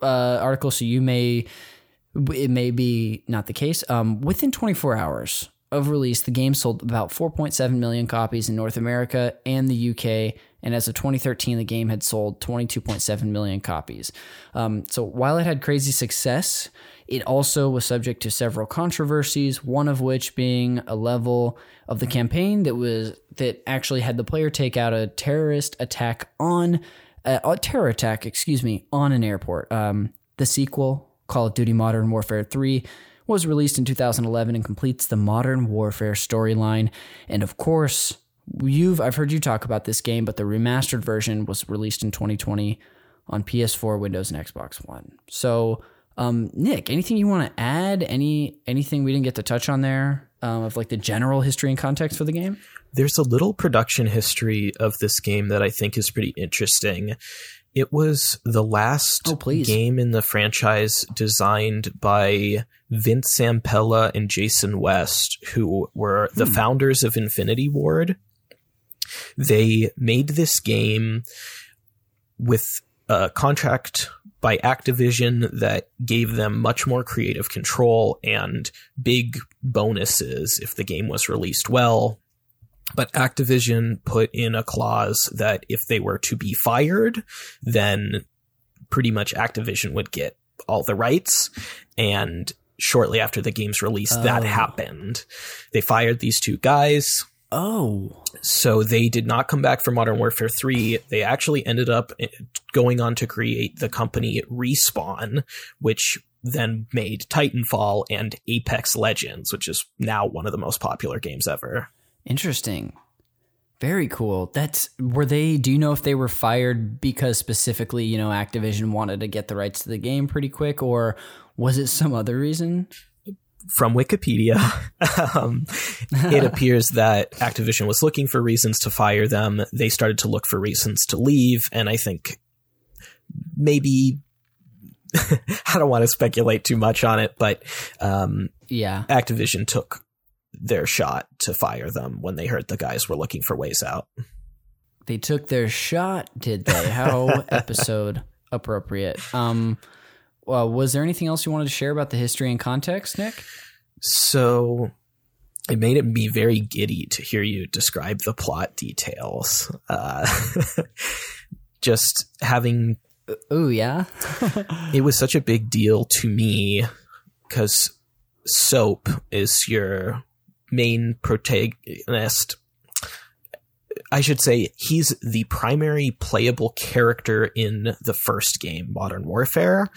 uh, article, so you may it may be not the case. Um, within 24 hours of release, the game sold about 4.7 million copies in North America and the UK. And as of 2013, the game had sold 22.7 million copies. Um, so while it had crazy success, it also was subject to several controversies. One of which being a level of the campaign that was that actually had the player take out a terrorist attack on uh, a terror attack, excuse me, on an airport. Um, the sequel Call of Duty Modern Warfare 3 was released in 2011 and completes the Modern Warfare storyline. And of course, you've I've heard you talk about this game, but the remastered version was released in 2020 on PS4, Windows, and Xbox One. So, um, Nick, anything you want to add? Any anything we didn't get to touch on there um, of like the general history and context for the game?
There's a little production history of this game that I think is pretty interesting. It was the last
Oh,
game in the franchise designed by Vince Zampella and Jason West, who were the
Hmm.
founders of Infinity Ward. They made this game with a contract by Activision that gave them much more creative control and big bonuses if the game was released well. But Activision put in a clause that if they were to be fired, then pretty much Activision would get all the rights. And shortly after the game's release, that
Oh.
happened. They fired these two guys.
Oh,
So they did not come back for Modern Warfare 3. They actually ended up eh, going on to create the company Respawn, which then made Titanfall and Apex Legends, which is now one of the most popular games ever.
interesting. Very cool. That's were they? Do you know if they were fired because specifically, you know, Activision wanted to get the rights to the game pretty quick, or was it some other reason?
From Wikipedia, [laughs] um, it [laughs] appears that Activision was looking for reasons to fire them. They started to look for reasons to leave, and I think maybe [laughs] I don't want to speculate too much on it, but um,
Yeah.
Activision took their shot to fire them when they heard the guys were looking for ways out.
They took their shot, did they? How episode appropriate. Um well, was there anything else you wanted to share about the history and context, Nick?
So it made it be very giddy to hear you describe the plot details. Uh, [laughs] just having
Oh, yeah. [laughs]
it was such a big deal to me because Soap is your main protagonist. I should say he's the primary playable character in the first game, Modern Warfare,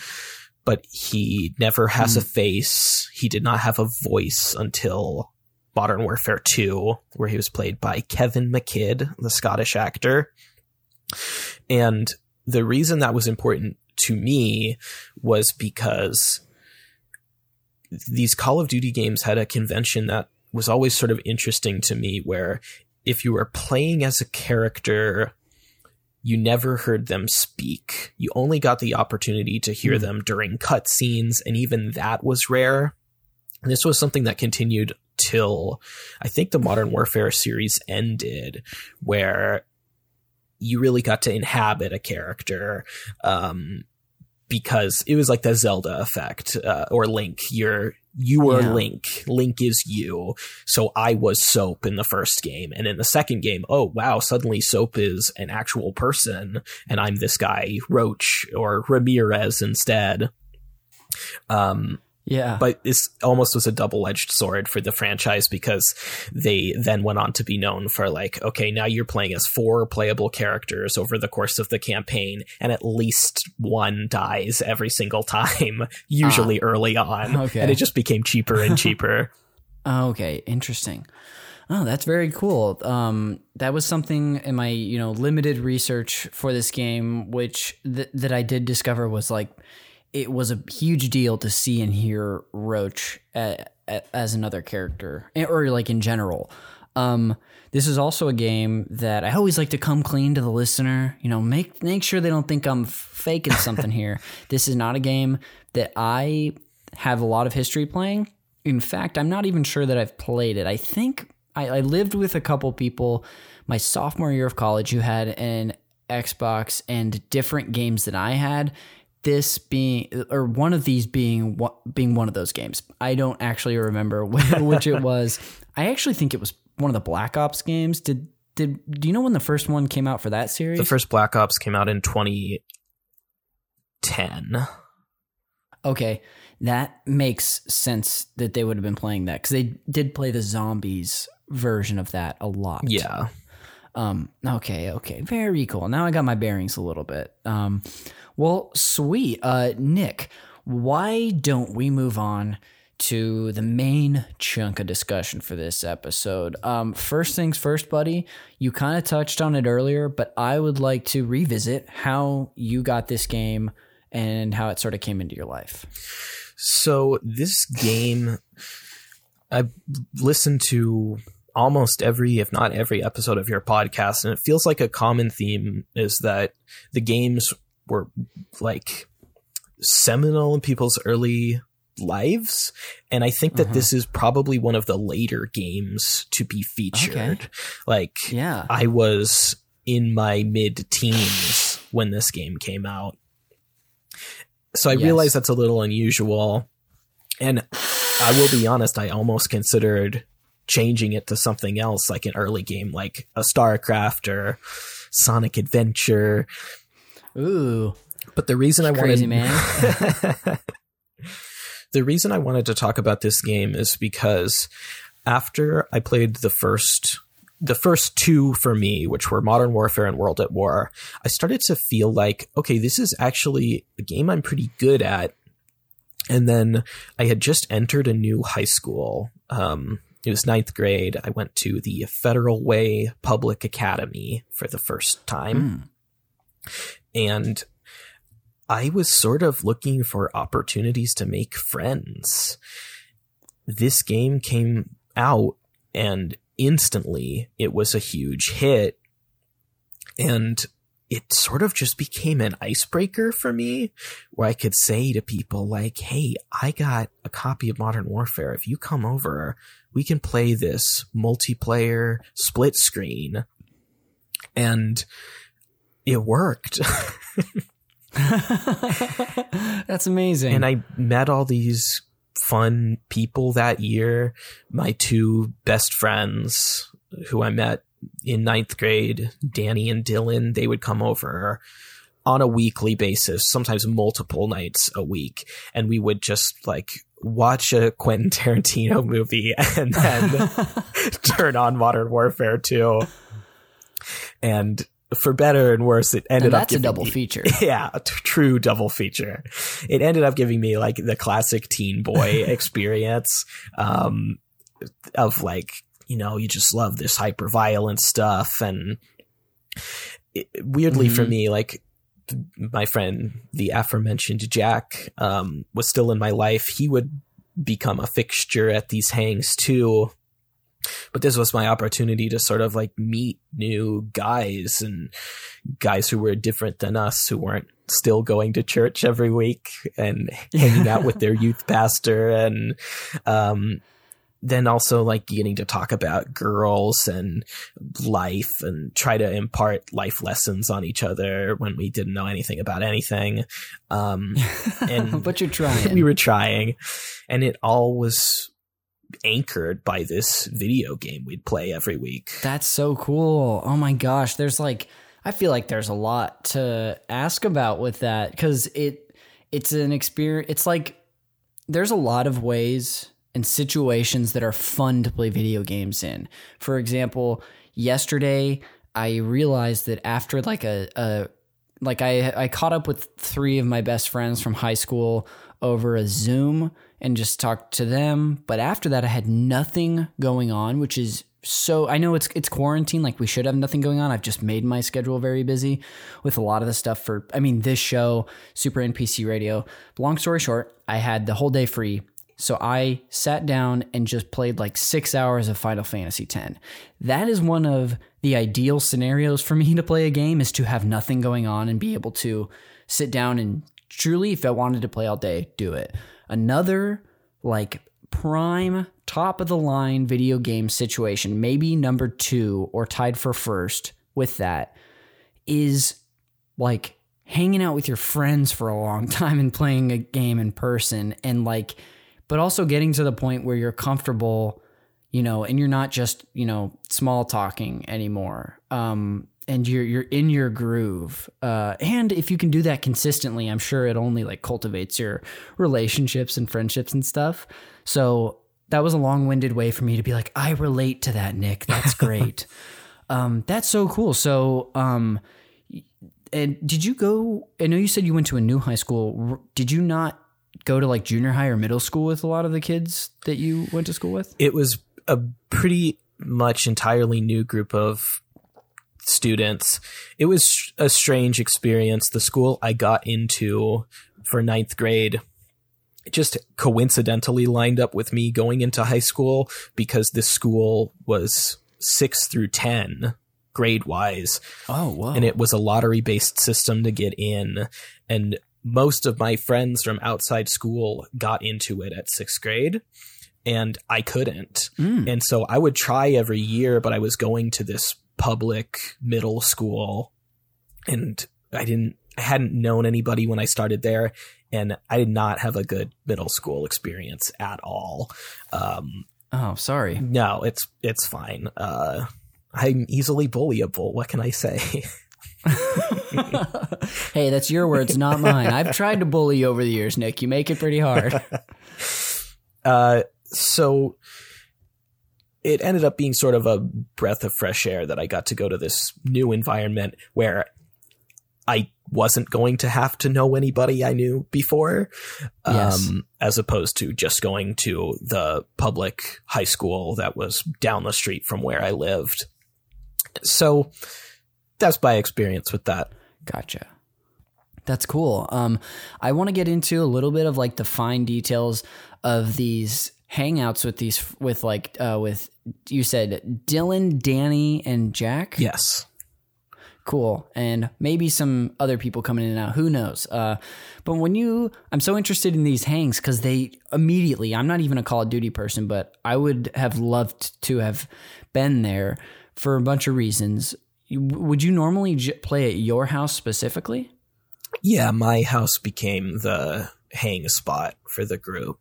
but he never has a hmm. face. He did not have a voice until Modern Warfare 2, where he was played by Kevin McKidd, the Scottish actor. And the reason that was important to me was because these Call of Duty games had a convention that was always sort of interesting to me where if you were playing as a character you never heard them speak. You only got the opportunity to hear
Hmm.
them during cutscenes, and even that was rare. And this was something that continued till I think the Modern Warfare series ended, where you really got to inhabit a character. Um, because it was like the Zelda effect, uh, or Link. You're you were
Yeah.
Link. Link is you. So I was Soap in the first game. And in the second game, oh wow, suddenly Soap is an actual person and I'm this guy, Roach or Ramirez instead. Um,
Yeah.
but this almost was a double-edged sword for the franchise because they then went on to be known for like okay now you're playing as four playable characters over the course of the campaign and at least one dies every single time [laughs] usually early on
Okay.
and it just became cheaper and cheaper [laughs]
Okay, interesting. Oh, that's very cool. Um, that was something in my you know limited research for this game, which th- that I did discover was like it was a huge deal to see and hear Roach as another character, eh, or like in general. Um, this is also a game that I always like to come clean to the listener. You know, make make sure they don't think I'm faking [laughs] something here. This is not a game that I have a lot of history playing. In fact, I'm not even sure that I've played it. I think I, I lived with a couple people my sophomore year of college who had an Xbox and different games than I had. This being, or one of these being one- being one of those games. I don't actually remember [laughs] which it was. I actually think it was one of the Black Ops games. Did did do you know when the first one came out for that series?
the first black ops came out in 2010
Okay, that makes sense that they would have been playing that because they did play the zombies version of that a lot.
yeah
Um. Okay. Okay. Very cool. Now I got my bearings a little bit. Um. Well, sweet. Uh, Nick, why don't we move on to the main chunk of discussion for this episode? Um. First things first, buddy. You kind of touched on it earlier, but I would like to revisit how you got this game and how it sort of came into your life.
So this game, I've listened to almost every, if not every episode of your podcast, and it feels like a common theme is that the games were like seminal in people's early lives. And I think that
Uh-huh.
this is probably one of the later games to be featured.
Okay.
Like,
Yeah.
I was in my mid teens when this game came out. So I
Yes.
realize that's a little unusual. And I will be honest, I almost considered changing it to something else, like an early game, like a StarCraft or Sonic Adventure.
Ooh.
But the reason I
Crazy
wanted
man. [laughs]
the reason I wanted to talk about this game is because after I played the first the first two for me, which were Modern Warfare and World at War, I started to feel like, okay, this is actually a game I'm pretty good at. And then I had just entered a new high school. Um, it was ninth grade. I went to the Federal Way Public Academy for the first time.
Mm.
And I was sort of looking for opportunities to make friends. This game came out and instantly it was a huge hit. And it sort of just became an icebreaker for me where I could say to people like, Hey, I got a copy of Modern Warfare. If you come over, we can play this multiplayer split screen. And it worked. [laughs]
That's amazing.
and I met all these fun people that year. My two best friends who I met in ninth grade, Danny and Dylan, they would come over on a weekly basis, sometimes multiple nights a week. And we would just like watch a Quentin Tarantino [laughs] movie and then [laughs] turn on Modern Warfare 2. And for better and worse, it ended up
that's a double
me-
feature. [laughs]
yeah, a t- true double feature. It ended up giving me like the classic teen boy experience um, of like, you know, you just love this hyper violent stuff. And it, weirdly for
Mhm.
me, like, my friend, the aforementioned Jack, um, was still in my life. He would become a fixture at these hangs too. But this was my opportunity to sort of like meet new guys and guys who were different than us, who weren't still going to church every week and hanging out with their [laughs] youth pastor. And um, then also like getting to talk about girls and life and try to impart life lessons on each other when we didn't know anything about anything. Um, [laughs] and
but you're trying. [laughs]
we were trying, and it all was anchored by this video game we'd play every week.
That's so cool. Oh my gosh, there's like I feel like there's a lot to ask about with that cuz it it's an experience it's like there's a lot of ways and situations that are fun to play video games in. For example, yesterday I realized that after like a, a like I I caught up with three of my best friends from high school over a Zoom and just talked to them. But after that, I had nothing going on, which is so. I know it's it's quarantine, like we should have nothing going on. I've just made my schedule very busy with a lot of the stuff for. I mean, this show, Super NPC Radio. Long story short, I had the whole day free. So I sat down and just played like six hours of Final Fantasy X. That is one of the ideal scenarios for me to play a game is to have nothing going on and be able to sit down and truly, if I wanted to play all day, do it. Another like prime top of the line video game situation, maybe number two or tied for first with that, is like hanging out with your friends for a long [laughs] time and playing a game in person and like but also getting to the point where you're comfortable, you know, and you're not just, you know, small talking anymore. Um, and you're you're in your groove. Uh, and if you can do that consistently, I'm sure it only like cultivates your relationships and friendships and stuff. So that was a long-winded way for me to be like, I relate to that, Nick. That's great. [laughs] um, that's so cool. So, um, and did you go? I know you said you went to a new high school. Did you not go to like junior high or middle school with a lot of the kids that you went to school with?
It was a pretty much entirely new group of students. It was a strange experience. The school I got into for ninth grade just coincidentally lined up with me going into high school because this school was six through 10 grade wise.
Oh, wow.
And it was a lottery based system to get in. And most of my friends from outside school got into it at sixth grade and I couldn't.
Mm.
And so I would try every year, but I was going to this public middle school and I didn't, I hadn't known anybody when I started there and I did not have a good middle school experience at all. Um,
oh, sorry.
no, it's, it's fine. Uh, I'm easily bullyable. What can I say? [laughs] [laughs]
hey, that's your words, not mine. I've tried to bully you over the years, Nick. You make it pretty hard. [laughs]
Uh, so it ended up being sort of a breath of fresh air that I got to go to this new environment where I wasn't going to have to know anybody I knew before, um,
Yes.
as opposed to just going to the public high school that was down the street from where I lived. So that's my experience with that.
Gotcha. That's cool. Um, I want to get into a little bit of like the fine details of these hangouts with these with like uh, with you said Dylan, Danny, and Jack.
Yes.
cool and maybe some other people coming in and out who knows uh, but when you i'm so interested in these hangs because they immediately i'm not even a call of duty person but i would have loved to have been there for a bunch of reasons would you normally j- play at your house specifically
Yeah, my house became the hang spot for the group.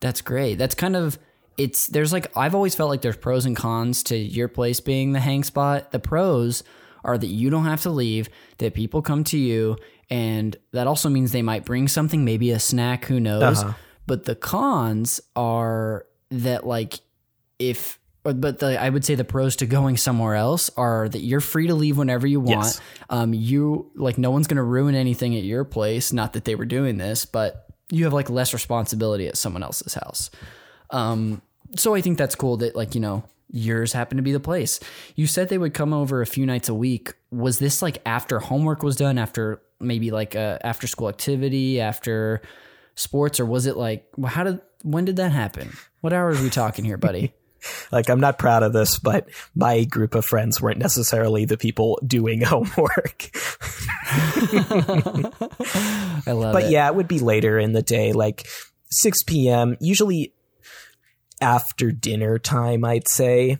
That's great. That's kind of it's there's like I've always felt like there's pros and cons to your place being the hang spot. The pros are that you don't have to leave, that people come to you, and that also means they might bring something, maybe a snack, who knows.
Uh-huh.
But the cons are that like if but the, I would say the pros to going somewhere else are that you're free to leave whenever you want.
Yes.
Um, you like no one's gonna ruin anything at your place. Not that they were doing this, but you have like less responsibility at someone else's house. Um, so I think that's cool that like you know yours happened to be the place. You said they would come over a few nights a week. Was this like after homework was done, after maybe like a after school activity, after sports, or was it like well, how did when did that happen? What hours are we talking here, buddy? [laughs]
Like, I'm not proud of this, but my group of friends weren't necessarily the people doing [laughs] homework. [laughs]
I love
but
it.
yeah, it would be later in the day, like 6 p.m. Usually, after dinner time, I'd say.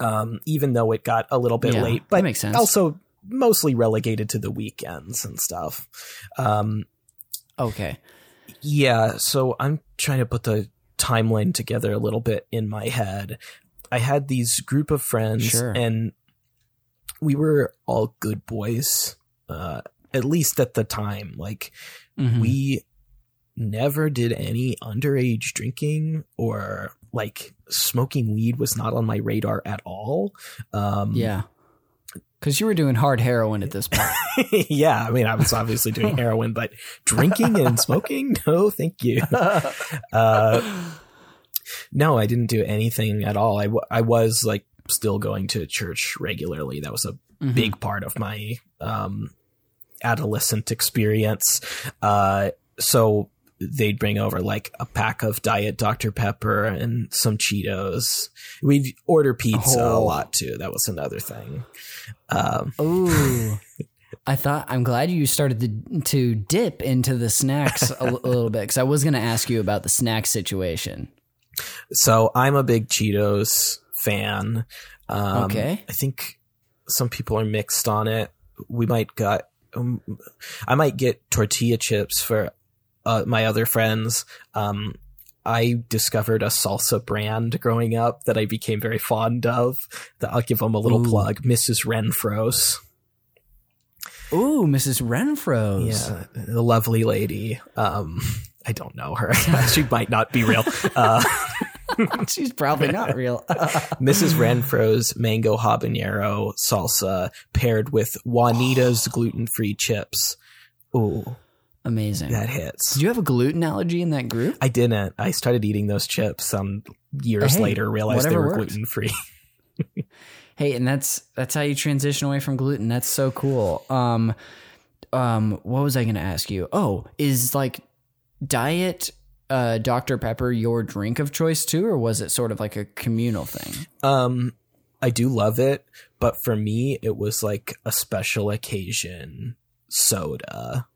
Um, even though it got a little bit
Yeah,
late, but
makes sense.
also mostly relegated to the weekends and stuff. Um,
Okay.
yeah, so I'm trying to put the timeline together a little bit in my head. I had these group of friends,
Sure.
and we were all good boys, uh, at least at the time. Like,
Mhm.
we never did any underage drinking or like smoking weed was not on my radar at all. Um,
yeah. Because you were doing hard heroin at this point. [laughs]
yeah, I mean, I was obviously doing heroin, but drinking and smoking, [laughs] no, thank you. [laughs] Uh, no, I didn't do anything at all. I, w- I was like still going to church regularly. That was a
Mhm.
big part of my um, adolescent experience. Uh, so they'd bring over like a pack of Diet Dr. Pepper and some Cheetos. We'd order pizza a
Oh.
lot too. That was another thing. Um,
Ooh. [laughs] I thought I'm glad you started to to dip into the snacks a, l- a little bit because I was going to ask you about the snack situation.
so I'm a big Cheetos fan. Um,
Okay.
I think some people are mixed on it. We might got, um, I might get tortilla chips for uh, my other friends. Um, I discovered a salsa brand growing up that I became very fond of. That I'll give them a little
Ooh.
plug, Mrs. Renfro's.
Ooh, Mrs. Renfro's.
Yeah, the lovely lady. Um, I don't know her. [laughs] she might not be real. [laughs] Uh, [laughs]
She's probably not real.
Mrs. Renfro's mango habanero salsa paired with Juanita's gluten-free chips. Ooh,
Amazing.
that hits.
Did you have a gluten allergy in that group?
I didn't. I started eating those chips some years
Hey,
later, realized they were gluten-free. [laughs]
Hey, and that's that's how you transition away from gluten. That's so cool. Um, um, what was I going to ask you? Oh, is like diet uh, Dr Pepper your drink of choice too, or was it sort of like a communal thing?
Um, I do love it, but for me, it was like a special occasion soda.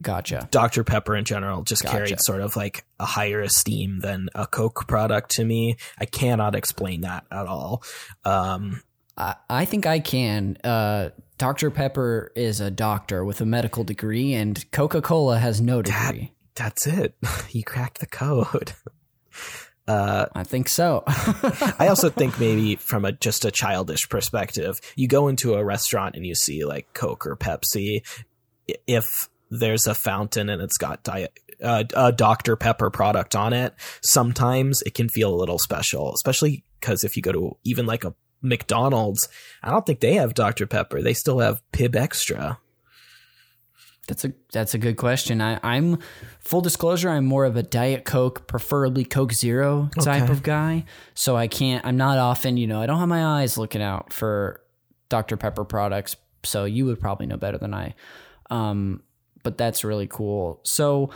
Gotcha.
Dr. Pepper in general just
Gotcha.
carried sort of like a higher esteem than a Coke product to me. I cannot explain that at all. Um,
I, I think I can. Uh, Dr Pepper is a doctor with a medical degree, and Coca Cola has no degree.
that's it. [laughs] You cracked the code. [laughs] Uh,
I think so.
I also [laughs] think maybe from a just a childish perspective, you go into a restaurant and you see like Coke or Pepsi. If there's a fountain and it's got diet, uh, a Dr. Pepper product on it, sometimes it can feel a little special, especially because if you go to even like a McDonald's, I don't think they have Dr. Pepper. They still have Pibb Xtra.
That's a that's a good question. I, I'm full disclosure. I'm more of a Diet Coke, preferably Coke Zero type
Okay.
of guy. So I can't. I'm not often. You know, I don't have my eyes looking out for Dr Pepper products. So you would probably know better than I. Um, but that's really cool. So,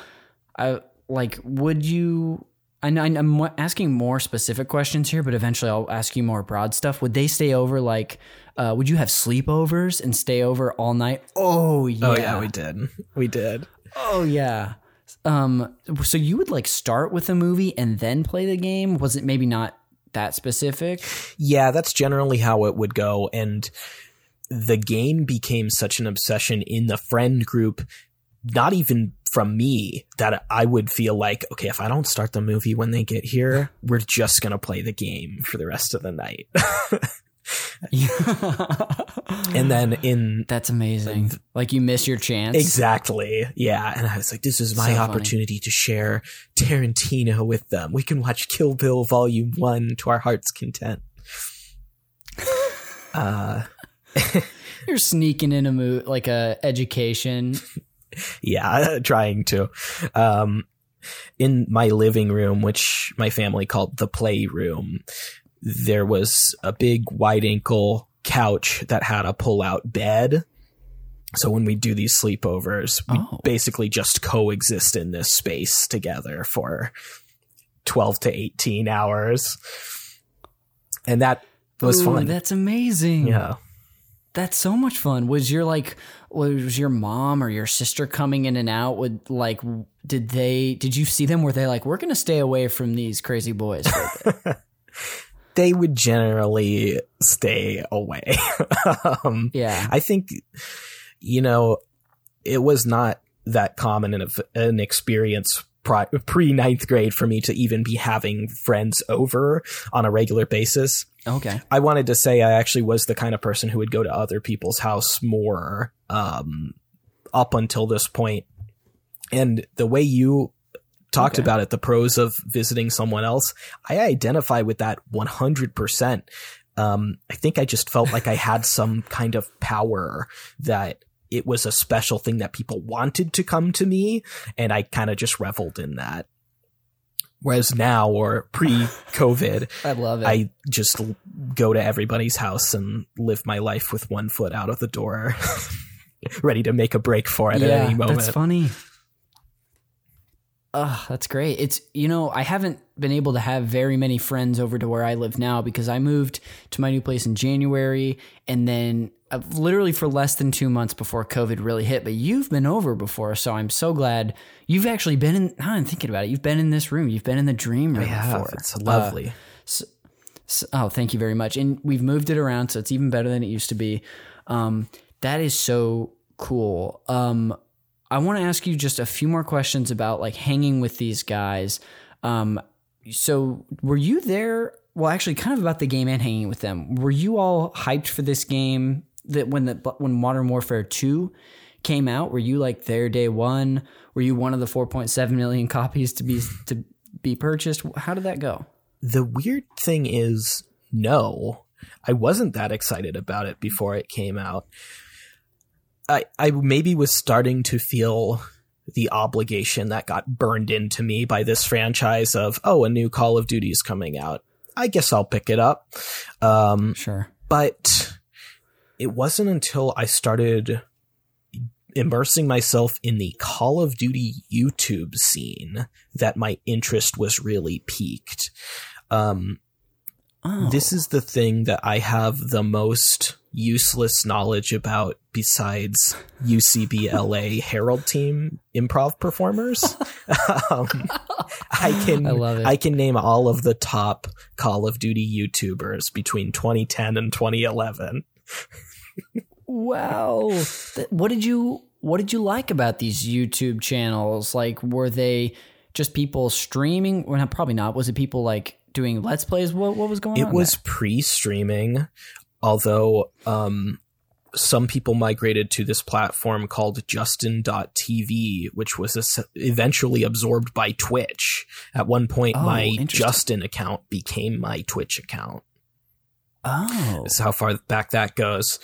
I like. Would you? I, I'm asking more specific questions here, but eventually I'll ask you more broad stuff. Would they stay over? Like, uh, would you have sleepovers and stay over all night? Oh yeah.
Oh yeah, we did. We did.
Oh yeah. Um so you would like start with a movie and then play the game? Was it maybe not that specific?
Yeah, that's generally how it would go. And the game became such an obsession in the friend group, not even from me, that I would feel like, okay, if I don't start the movie when they get here, [laughs] we're just going to play the game for the rest of the night. [laughs] and then in
That's amazing. Like you miss your chance.
Exactly. Yeah. And I was like, this is my
So funny.
opportunity to share Tarantino with them. We can watch Kill Bill Volume 1 to our heart's content. [laughs] uh,
You're sneaking in a mo- like a education. [laughs]
yeah, [laughs] trying to. Um, in my living room, which my family called the playroom, there was a big wide ankle couch that had a pull out bed. So when we do these sleepovers, we
Oh.
basically just coexist in this space together for 12 to 18 hours. And that was
Ooh,
fun.
That's amazing.
yeah.
That's so much fun. Was your like was your mom or your sister coming in and out with like did they did you see them were they like we're going to stay away from these crazy boys for a bit?
they would generally stay away. [laughs] um,
Yeah.
I think, you know, it was not that common an, an experience pre ninth grade for me to even be having friends over on a regular basis.
Okay.
I wanted to say I actually was the kind of person who would go to other people's house more um, up until this point. And the way you talked
Okay.
about it, the pros of visiting someone else, I identify with that 100%. Um, I think I just felt like I had some kind of power that it was a special thing that people wanted to come to me. And I kind of just reveled in that. Whereas now or pre COVID, [laughs]
I love it.
I just go to everybody's house and live my life with one foot out of the door, [laughs] ready to make a break for it at any moment.
That's funny. Ugh, that's great. It's you know I haven't been able to have very many friends over to where I live now because I moved to my new place in January and then literally for less than two months before COVID really hit. But you've been over before, so I'm so glad you've actually been in. Now I'm thinking about it. You've been in this room. You've been in the dream room
have.
before.
It's lovely.
S- oh, thank you very much. And we've moved it around, so it's even better than it used to be. Um, that is so cool. Um, I want to ask you just a few more questions about like hanging with these guys. Um, so were you there? Well, actually, kind of about the game and hanging with them. Were you all hyped for this game? That when the when Modern Warfare Two came out, were you like there day one? Were you one of the 4.7 million copies to be to be purchased? How did that go?
the weird thing is, no, I wasn't that excited about it before it came out. I, I maybe was starting to feel the obligation that got burned into me by this franchise of, oh, a new Call of Duty is coming out. I guess I'll pick it up. Um,
Sure.
but it wasn't until I started immersing myself in the Call of Duty YouTube scene that my interest was really piqued. Um,
Oh.
This is the thing that I have the most useless knowledge about besides UCBLA Harold Team improv performers. [laughs] um, I can
I.
I can name all of the top Call of Duty YouTubers between 2010 and 2011.
Wow. What did you what did you like about these YouTube channels? Like were they just people streaming? Well, probably not. Was it people like doing let's plays? What what was going
It
on?
It was
there?
pre-streaming, although um, some people migrated to this platform called Justin.tv, which was eventually absorbed by Twitch. At one point,
Oh,
my. Justin account became my Twitch account.
Oh.
This is how far back that goes.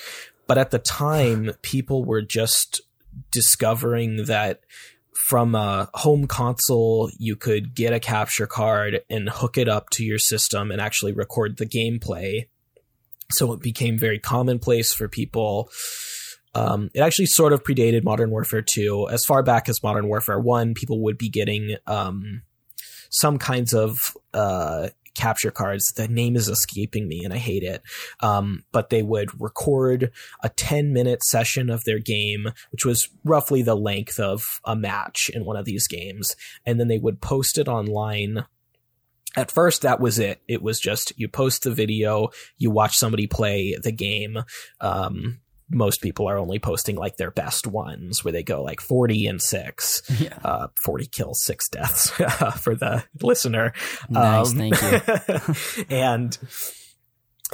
But at the time, people were just discovering that from a home console, you could get a capture card and hook it up to your system and actually record the gameplay. So it became very commonplace for people. Um, it actually sort of predated Modern Warfare 2. As far back as Modern Warfare 1, people would be getting um, some kinds of uh, capture cards. The name is escaping me and I hate it. Um, but they would record a 10 minute session of their game, which was roughly the length of a match in one of these games. And then they would post it online. At first, that was it. It was just you post the video, you watch somebody play the game. Um, most people are only posting like their best ones where they go like 40 and 6
Yeah.
uh, 40 kills, six deaths [laughs] for the listener.
Nice,
Um,
thank you. [laughs]
and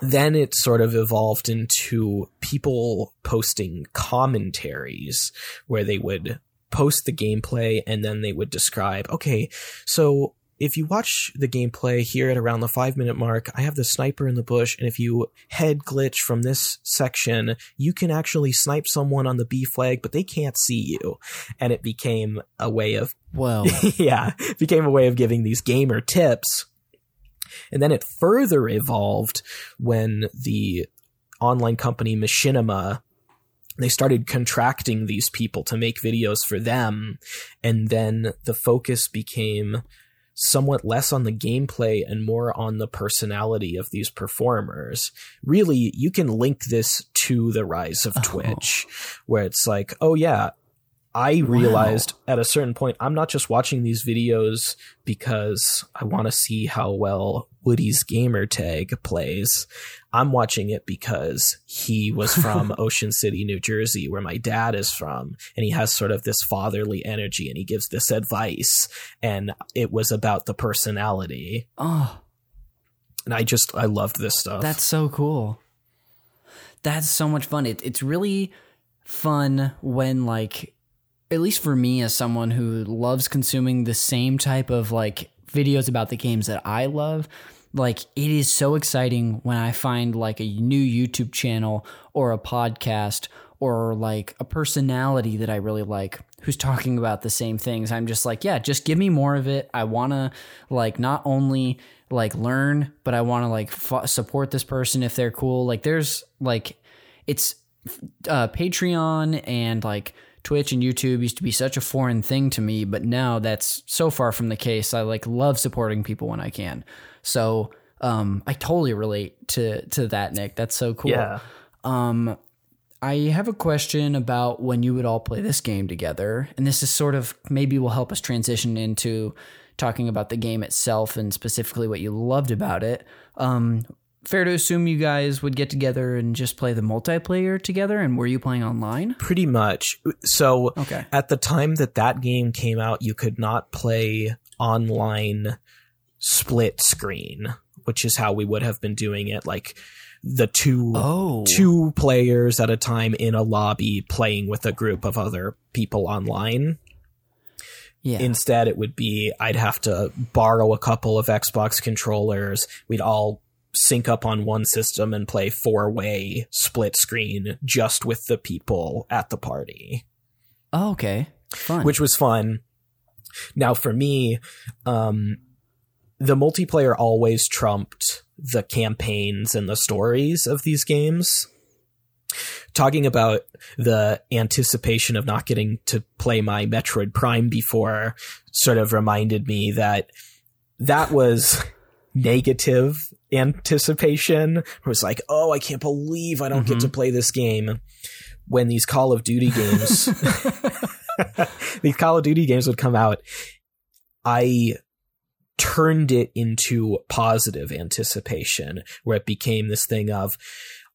then it sort of evolved into people posting commentaries where they would post the gameplay and then they would describe, okay, so if you watch the gameplay here at around the five minute mark, I have the sniper in the bush, and if you head glitch from this section, you can actually snipe someone on the B flag, but they can't see you. And it became a way of [laughs]
well,
yeah, it became a way of giving these gamer tips. And then it further evolved when the online company Machinima they started contracting these people to make videos for them and then the focus became somewhat less on the gameplay and more on the personality of these performers. Really, you can link this to the rise of
Oh.
Twitch, where it's like, oh yeah, I realized at a certain point, I'm not just watching these videos because I want to see how well WoodysGamertag plays. I'm watching it because he was [laughs] from Ocean City, New Jersey, where my dad is from, and he has sort of this fatherly energy and he gives this advice. And it was about the personality.
Oh,
And I just, I loved this stuff.
that's so cool. That's so much fun. It, it's really fun when like at least for me as someone who loves consuming the same type of like videos about the games that I love, like it is so exciting when I find like a new YouTube channel or a podcast or like a personality that I really like who's talking about the same things. I'm just like, yeah, just give me more of it. I want to like not only like learn, but I want to like f- support this person if they're cool. Like there's like it's uh, Patreon and like Twitch and YouTube used to be such a foreign thing to me, but now that's so far from the case. I like love supporting people when I can. So um, I totally relate to to that, Nick. That's so cool.
yeah.
Um, I have a question about when you would all play this game together, and this is sort of maybe will help us transition into talking about the game itself and specifically what you loved about it. Um, fair to assume you guys would get together and just play the multiplayer together, and were you playing online?
Pretty much. So
Okay.
at the time that that game came out, you could not play online split screen, which is how we would have been doing it. Like the two
oh.
players at a time in a lobby playing with a group of other people online.
yeah.
Instead, it would be I'd have to borrow a couple of Xbox controllers. We'd all sync up on one system and play four way split screen just with the people at the party
oh, okay. Fun.
which was fun. Now for me, um, the multiplayer always trumped the campaigns and the stories of these games. Talking about the anticipation of not getting to play my Metroid Prime before sort of reminded me that that was negative anticipation. It was like, oh, I can't believe I don't get to mm-hmm. play this game. When these Call of Duty games [laughs] [laughs] these Call of Duty games would come out, I turned it into positive anticipation, where it became this thing of,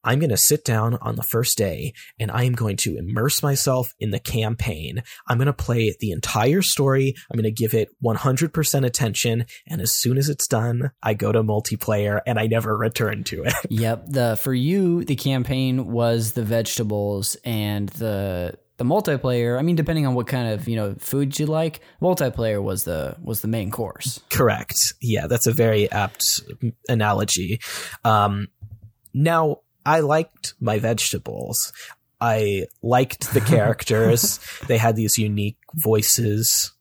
I'm going to sit down on the first day and I am going to immerse myself in the campaign. I'm going to play the entire story. I'm going to give it 100% attention. And as soon as it's done, I go to multiplayer and I never return to it. [laughs]
Yep. The for you, the campaign was the vegetables and the the multiplayer. I mean, depending on what kind of you know foods you like, multiplayer was the was the main course.
Correct. Yeah, that's a very apt analogy. Um, now, I liked my vegetables. I liked the [laughs] characters. they had these unique voices.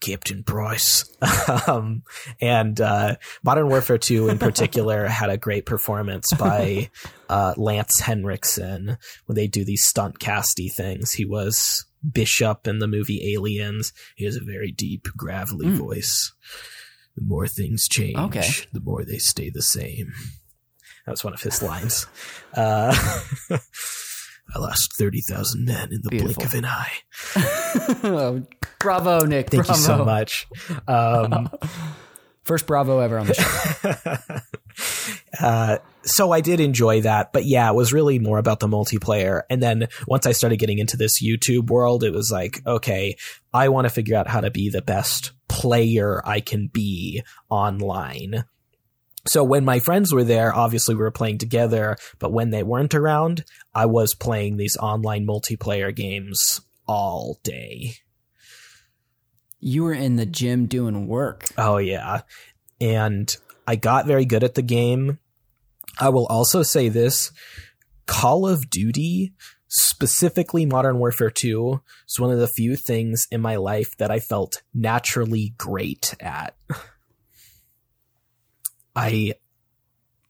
Captain Price. [laughs] um, and uh, Modern Warfare 2 in particular [laughs] had a great performance by uh, Lance Henriksen when they do these stunt casty things. He was Bishop in the movie Aliens. He has a very deep, gravelly
Mm.
voice. The more things change,
Okay.
the more they stay the same. That was one of his lines. Uh, [laughs] I lost 30,000 men in the blink of an eye. [laughs]
bravo, Nick.
Thank
bravo.
you so much. Um, [laughs]
First bravo ever on the show.
uh, so I did enjoy that, but yeah, it was really more about the multiplayer. And then once I started getting into this YouTube world, it was like, okay, I want to figure out how to be the best player I can be online. So when my friends were there, obviously we were playing together, but when they weren't around, I was playing these online multiplayer games all day.
you were in the gym doing work.
Oh yeah. And I got very good at the game. I will also say this Call of Duty, specifically Modern Warfare 2, is one of the few things in my life that I felt naturally great at. [laughs] I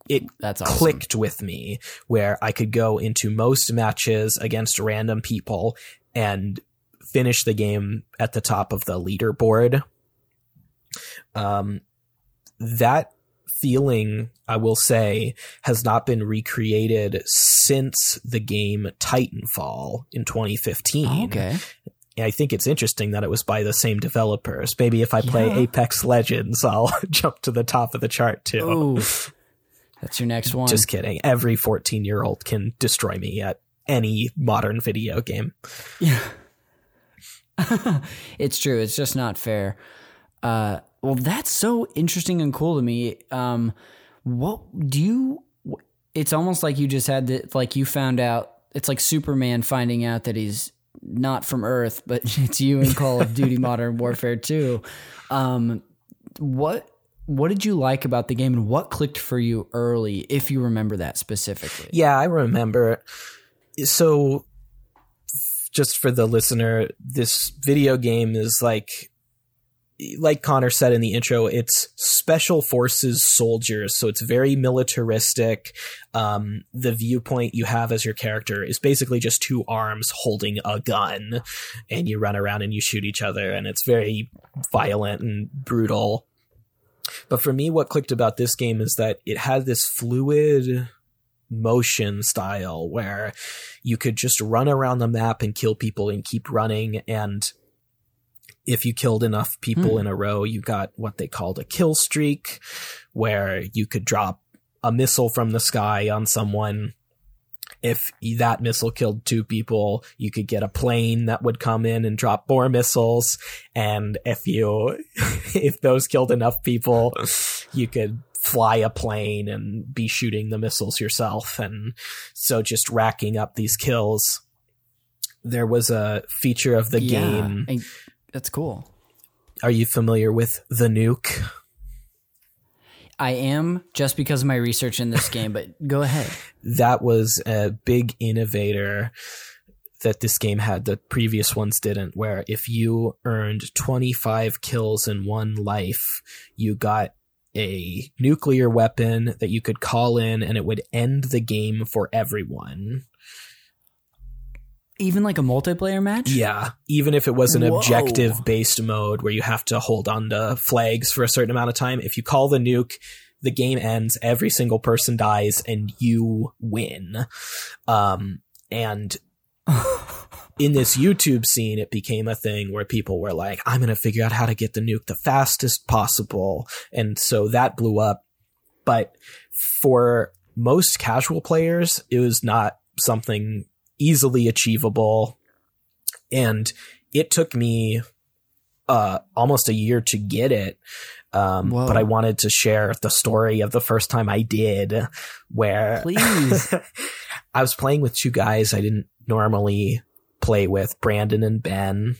it
That's awesome.
clicked with me where I could go into most matches against random people and finish the game at the top of the leaderboard. Um, that feeling, I will say, has not been recreated since the game Titanfall in 2015.
Okay.
I think it's interesting that it was by the same developers. Maybe if I play
Yeah.
Apex Legends, I'll [laughs] jump to the top of the chart too.
Ooh. That's your next one.
Just kidding. Every 14 year old can destroy me at any modern video game.
Yeah. [laughs] it's true. It's just not fair. Uh, well, that's so interesting and cool to me. Um, what do you? It's almost like you just had the like you found out. It's like Superman finding out that he's not from Earth, but [laughs] it's you in Call of Duty Modern Warfare 2. Um, what what did you like about the game, and what clicked for you early, if you remember that specifically?
Yeah, I remember. So, just for the listener, this video game is like, like Connor said in the intro, it's special forces soldiers. So it's very militaristic. Um, the viewpoint you have as your character is basically just two arms holding a gun, and you run around and you shoot each other, and it's very violent and brutal. But for me, what clicked about this game is that it had this fluid motion style where you could just run around the map and kill people and keep running and if you killed enough people
Hmm.
in a row you got what they called a kill streak where you could drop a missile from the sky on someone. If that missile killed two people you could get a plane that would come in and drop more missiles. And if you [laughs] if those killed enough people you could fly a plane and be shooting the missiles yourself. And so just racking up these kills. There was a feature of the
Yeah,
game
and that's cool.
are you familiar with the nuke
I am just because of my research in this game, but go ahead. [laughs]
that was a big innovator that this game had the previous ones didn't where if you earned 25 kills in one life you got a nuclear weapon that you could call in and it would end the game for everyone
Even like a multiplayer match?
yeah even if it was an
Whoa.
objective based mode where you have to hold on to flags for a certain amount of time if you call the nuke the game ends every single person dies and you win um and [laughs] in this YouTube scene, it became a thing where people were like, I'm going to figure out how to get the nuke the fastest possible. And so that blew up. But for most casual players, it was not something easily achievable. And it took me uh, almost a year to get it. Um, but I wanted to share the story of the first time I did, where
Please. [laughs]
I was playing with two guys I didn't normally play with, Brandon and Ben.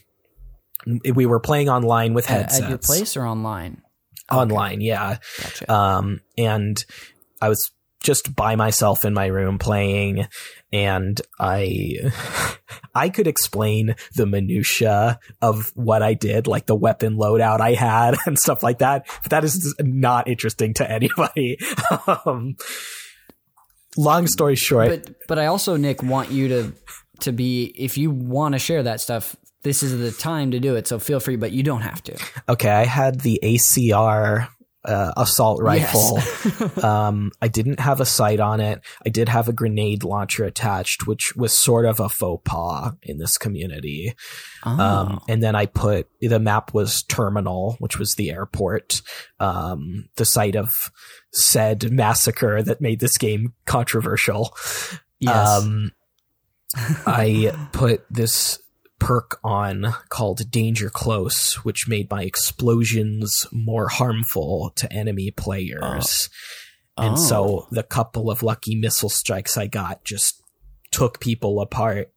We were playing online with
At-
headsets.
At your place or online? Okay,
Online, yeah.
Gotcha.
Um, and I was just by myself in my room playing and I [laughs] I could explain the minutia of what I did, like the weapon loadout I had [laughs] and stuff like that. But that is not interesting to [laughs] anybody. um, long story short,
but but I also Nick want you to to be if you want to share that stuff, this is the time to do it. So feel free, but you don't have to.
okay, I had the ACR uh, assault rifle.
Yes. [laughs]
um, I didn't have a sight on it. I did have a grenade launcher attached, which was sort of a faux pas in this community.
Oh.
Um, and then I put the map was terminal, which was the airport, um, the site of said massacre that made this game controversial.
yes.
Um, I [laughs] put this perk on called Danger Close, which made my explosions more harmful to enemy players. Oh. And
Oh.
so the couple of lucky missile strikes I got just took people apart.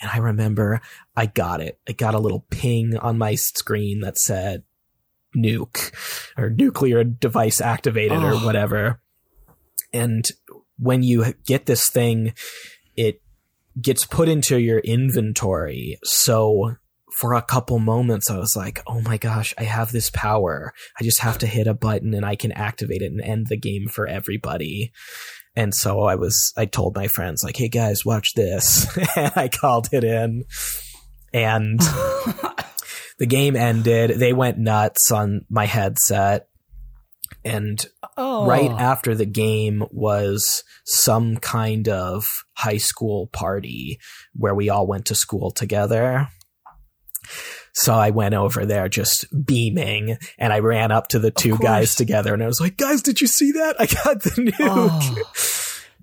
And I remember I got it. I got a little ping on my screen that said nuke or nuclear device activated or
Oh.
whatever. And when you get this thing, it gets put into your inventory. So for a couple moments, I was like, oh my gosh, I have this power. I just have to hit a button and I can activate it and end the game for everybody. And so I was, I told my friends, like, hey guys, watch this. [laughs] and I called it in. And [laughs] the game ended. They went nuts on my headset. And
Oh,
right after the game was some kind of high school party where we all went to school together. So I went over there just beaming and I ran up to the two guys together and I was like, guys, did you see that? I got the nuke.
Oh,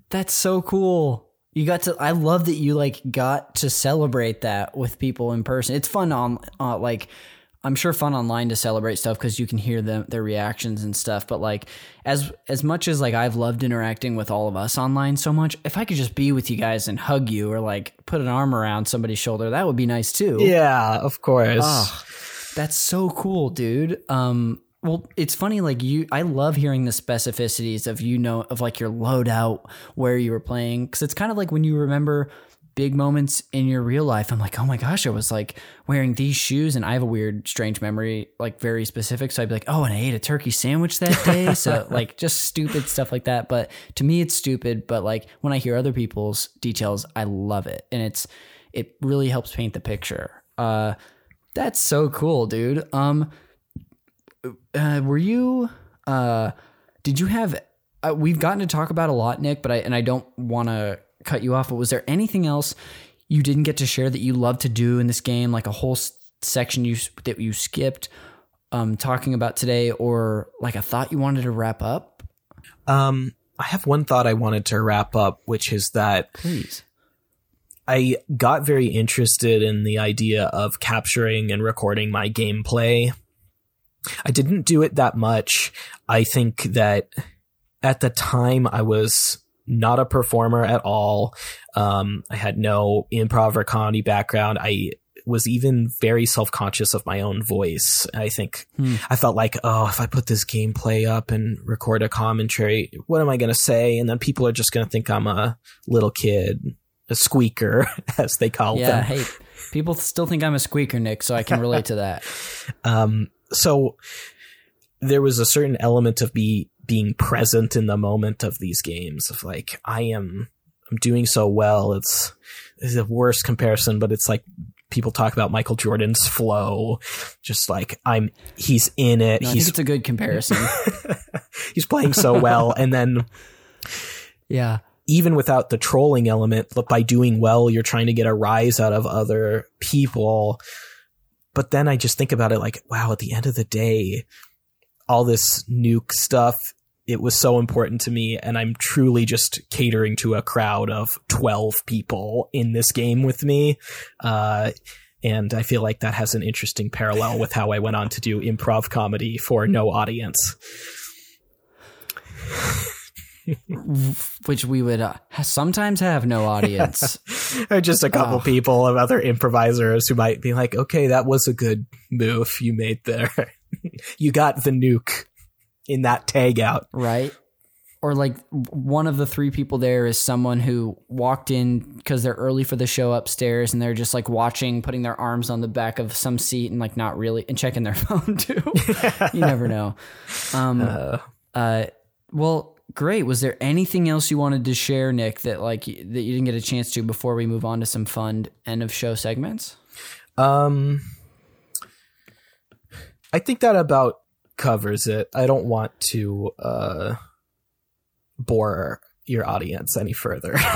that's so cool. You got to. I love that you like got to celebrate that with people in person. It's fun on uh, like. I'm sure fun online to celebrate stuff because you can hear them their reactions and stuff. But like as as much as like I've loved interacting with all of us online so much, if I could just be with you guys and hug you or like put an arm around somebody's shoulder, that would be nice too.
Yeah, of course.
Oh, that's so cool, dude. Um, well, it's funny, like you, I love hearing the specificities of you know of like your loadout, where you were playing, because it's kind of like when you remember big moments in your real life. I'm like, oh my gosh, I was like wearing these shoes, and I have a weird, strange memory, like very specific. So I'd be like, oh, and I ate a turkey sandwich that day. [laughs] so like just stupid stuff like that. But to me, it's stupid. But like when I hear other people's details, I love it, and it's it really helps paint the picture. Uh, that's so cool, dude. Um, uh, were you? Uh, did you have? Uh, we've gotten to talk about a lot, Nick, but I and I don't want to cut you off. But was there anything else you didn't get to share that you love to do in this game, like a whole section you that you skipped, um, talking about today, or like a thought you wanted to wrap up?
Um, I have one thought I wanted to wrap up, which is that
Please.
I got very interested in the idea of capturing and recording my gameplay. I didn't do it that much. I think that at the time I was not a performer at all. Um, I had no improv or comedy background. I was even very self conscious of my own voice. I think
Hmm.
I felt like, oh, if I put this gameplay up and record a commentary, what am I going to say? And then people are just going to think I'm a little kid, a squeaker, [laughs] as they call
Yeah.
them.
Hey, people still think I'm a squeaker, Nick, so I can relate to that. [laughs]
Um, so there was a certain element of me being present in the moment of these games of like, I am, I'm doing so well. It's, it's a worse comparison, but it's like people talk about Michael Jordan's flow. Just like I'm, he's in it.
No,
he's,
it's a good comparison. [laughs]
he's playing so well. And then
yeah.
even without the trolling element, but by doing well, you're trying to get a rise out of other people. But then I just think about it like, wow, at the end of the day, all this nuke stuff, it was so important to me. And I'm truly just catering to a crowd of 12 people in this game with me. Uh, and I feel like that has an interesting parallel with how I went on to do improv comedy for no audience.
Which we would uh, sometimes have no audience. [laughs]
or just a couple
Oh.
people of other improvisers who might be like, okay, that was a good move you made there. [laughs] you got the nuke in that tag out.
right? Or like one of the three people there is someone who walked in because they're early for the show upstairs and they're just like watching, putting their arms on the back of some seat and like not really and checking their [laughs] phone too. [laughs] you never know. Um,
Uh,
uh, well, great. Was there anything else you wanted to share, Nick, that like that you didn't get a chance to before we move on to some fun end of show segments?
um, I think that about covers it. I don't want to uh, bore your audience any further. [laughs]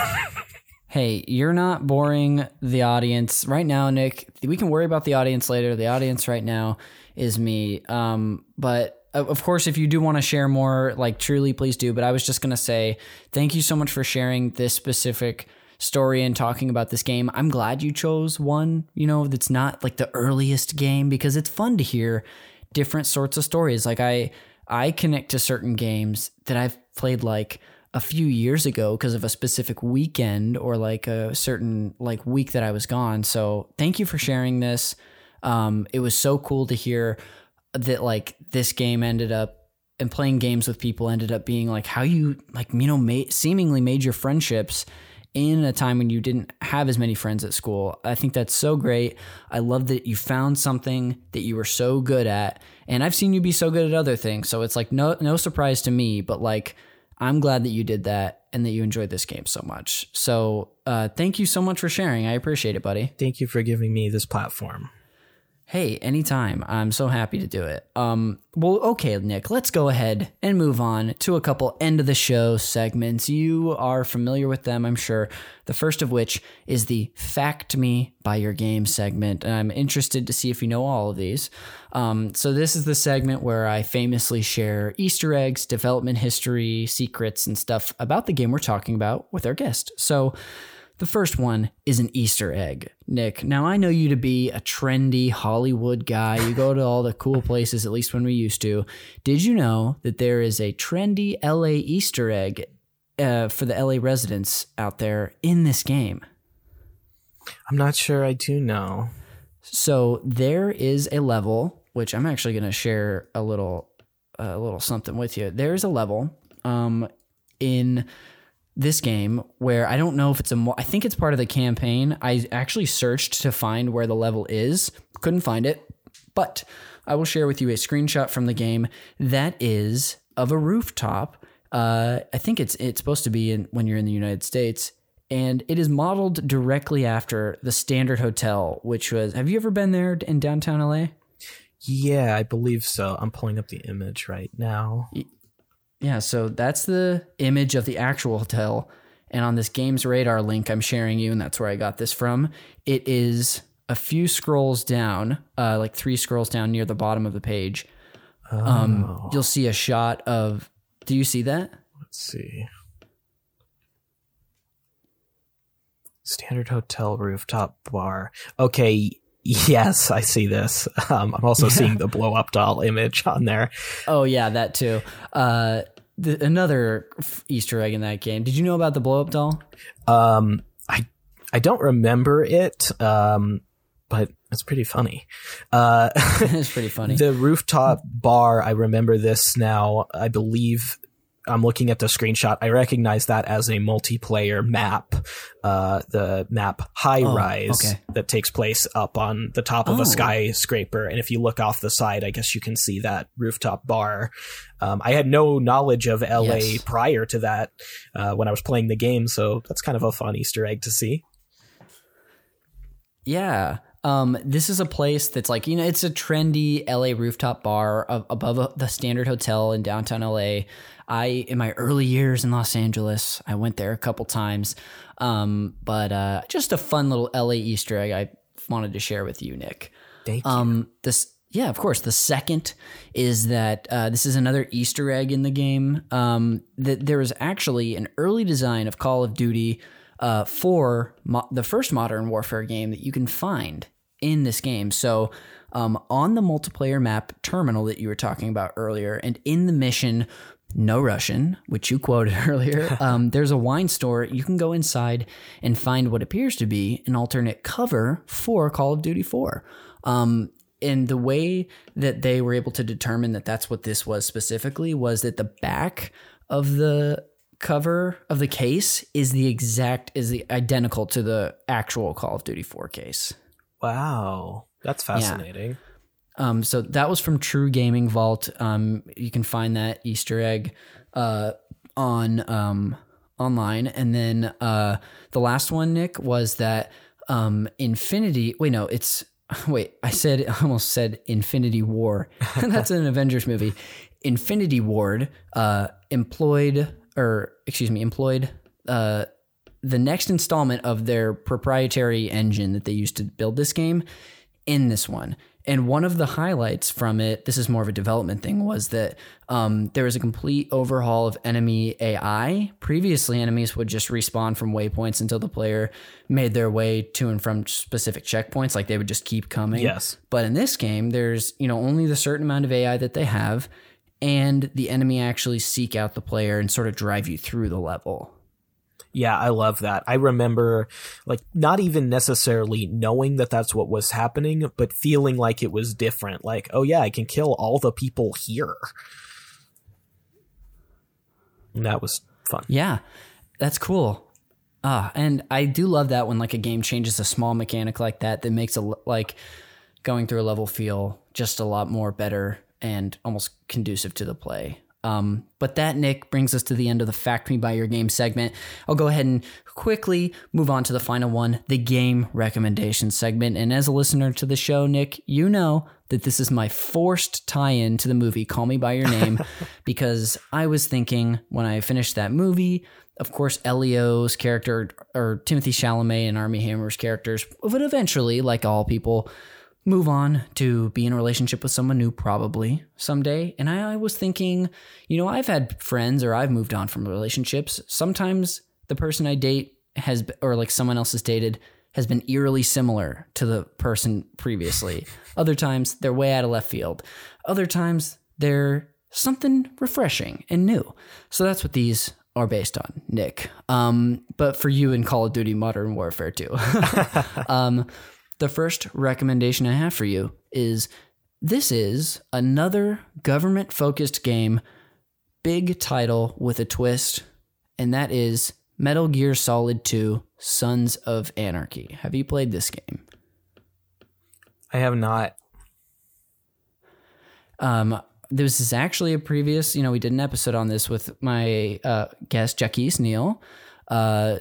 Hey, you're not boring the audience right now, Nick. We can worry about the audience later. The audience right now is me. Um, but of of course, if you do want to share more, like truly, please do. But I was just gonna say thank you so much for sharing this specific story and talking about this game. I'm glad you chose one, you know, that's not like the earliest game because it's fun to hear different sorts of stories. Like I I connect to certain games that I've played like a few years ago because of a specific weekend or like a certain like week that I was gone. So thank you for sharing this. Um, it was so cool to hear that like this game ended up and playing games with people ended up being like how you like you know ma- seemingly made your friendships in a time when you didn't have as many friends at school. I think that's so great. I love that you found something that you were so good at. And I've seen you be so good at other things. So it's like no no surprise to me, but like I'm glad that you did that and that you enjoyed this game so much. So uh, thank you so much for sharing. I appreciate it, buddy.
Thank you for giving me this platform.
Hey, anytime. I'm so happy to do it. Um, well, okay, Nick, let's go ahead and move on to a couple end of the show segments. You are familiar with them, I'm sure. The first of which is the Fact Me by Your Game segment. And I'm interested to see if you know all of these. Um, so, this is the segment where I famously share Easter eggs, development history, secrets, and stuff about the game we're talking about with our guest. So, the first one is an Easter egg. Nick, now I know you to be a trendy Hollywood guy. You go to all the cool places, at least when we used to. Did you know that there is a trendy LA Easter egg uh, for the LA residents out there in this game?
I'm not sure I do know.
So there is a level, which I'm actually going to share a little, a little something with you. There's a level um, in this game where I don't know if it's a mo- I think it's part of the campaign. I actually searched to find where the level is, couldn't find it, but I will share with you a screenshot from the game that is of a rooftop. Uh, I think it's it's supposed to be in when you're in the United States, and it is modeled directly after the Standard Hotel, which was. Have you ever been there in downtown LA?
Yeah, I believe so. I'm pulling up the image right now.
Yeah, so that's the image of the actual hotel. And on this game's radar link I'm sharing you, and that's where I got this from, it is a few scrolls down, uh, like three scrolls down near the bottom of the page. Um, you'll see a shot of. Do you see that?
Let's see. Standard hotel rooftop bar. Okay, yes, I see this. [laughs] Um, I'm also seeing the blow up doll image on there.
Oh yeah, that too. Uh, the, another f- Easter egg in that game. Did you know about the blow up doll?
Um, I I don't remember it, um, but it's pretty funny. Uh, [laughs]
it's pretty funny. [laughs]
the rooftop bar. I remember this now. I believe I'm looking at the screenshot. I recognize that as a multiplayer map, uh, the map High Rise
okay.
that takes place up on the top of
Oh.
a skyscraper. And if you look off the side, I guess you can see that rooftop bar. Um, I had no knowledge of LA
Yes.
prior to that uh, when I was playing the game, so that's kind of a fun Easter egg to see.
Yeah. Um, this is a place that's like, you know, it's a trendy LA rooftop bar above the standard hotel in downtown LA. I, in my early years in Los Angeles, I went there a couple times. Um, but uh, just a fun little LA Easter egg I wanted to share with you, Nick.
Thank you.
Um, this, yeah, of course. The second is that uh, this is another Easter egg in the game. Um, that was actually an early design of Call of Duty uh, for mo- the first Modern Warfare game that you can find in this game. So, um, on the multiplayer map terminal that you were talking about earlier, and in the mission. No Russian, which you quoted [laughs] earlier. [laughs] Um, there's a wine store. You can go inside and find what appears to be an alternate cover for Call of Duty 4. Um, and the way that they were able to determine that that's what this was specifically was that the back of the cover of the case is the exact is the identical to the actual Call of Duty 4 case.
wow, that's fascinating.
Um, so that was from True Gaming Vault. Um, you can find that Easter egg uh, on um, online, and then uh, the last one, Nick, was that um, Infinity. Wait, no, it's [laughs] wait. I said I [laughs] almost said Infinity War. [laughs] That's an Avengers movie. Infinity Ward uh, employed, or excuse me, employed. Uh, the next installment of their proprietary engine that they used to build this game in this one. And one of the highlights from it, this is more of a development thing, was that um, there was a complete overhaul of enemy AI. Previously, enemies would just respawn from waypoints until the player made their way to and from specific checkpoints. Like they would just keep coming.
Yes.
But in this game, there's you know only the certain amount of AI that they have, and the enemy actually seek out the player and sort of drive you through the level.
Yeah, I love that. I remember, like, not even necessarily knowing that that's what was happening, but feeling like it was different. Like, oh yeah, I can kill all the people here. And that was fun.
Yeah, that's cool. Ah, and I do love that when like a game changes a small mechanic like that that makes a like going through a level feel just a lot more better and almost conducive to the play. Um, but that, Nick, brings us to the end of the Fact Me By Your Game segment. I'll go ahead and quickly move on to the final one, the game recommendation segment. And as a listener to the show, Nick, you know that this is my forced tie in to the movie Call Me By Your Name [laughs] because I was thinking when I finished that movie, of course, Elio's character or Timothée Chalamet and Armie Hammer's characters would eventually, like all people, move on to be in a relationship with someone new probably someday. And I, I, was thinking, you know, I've had friends or I've moved on from relationships. Sometimes the person I date has, or like someone else has dated, has been eerily similar to the person previously. [laughs] Other times they're way out of left field. Other times they're something refreshing and new. So that's what these are based on, Nick. Um, but for you in Call of Duty Modern Warfare 2. [laughs] um, the first recommendation I have for you is this is another government focused game, big title with a twist, and that is Metal Gear Solid 2 Sons of Anarchy. Have you played this game?
I have not.
Um, this is actually a previous, you know, we did an episode on this with my uh, guest, Jackie Neal. Uh,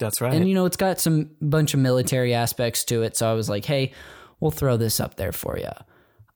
that's right.
And you know, it's got some bunch of military aspects to it. So I was like, hey, we'll throw this up there for you.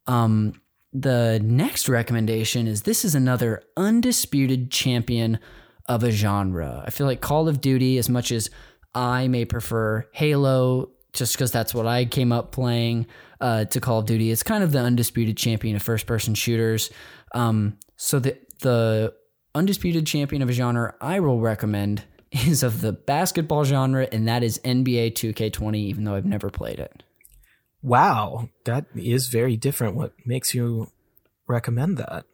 Um, the next recommendation is this is another undisputed champion of a genre. I feel like Call of Duty, as much as I may prefer Halo, just because that's what I came up playing uh, to Call of Duty, it's kind of the undisputed champion of first person shooters. Um, so the the undisputed champion of a genre I will recommend [laughs] is of the basketball genre, and that is NBA 2K20, even though I've never played it.
Wow, that is very different. What makes you recommend that?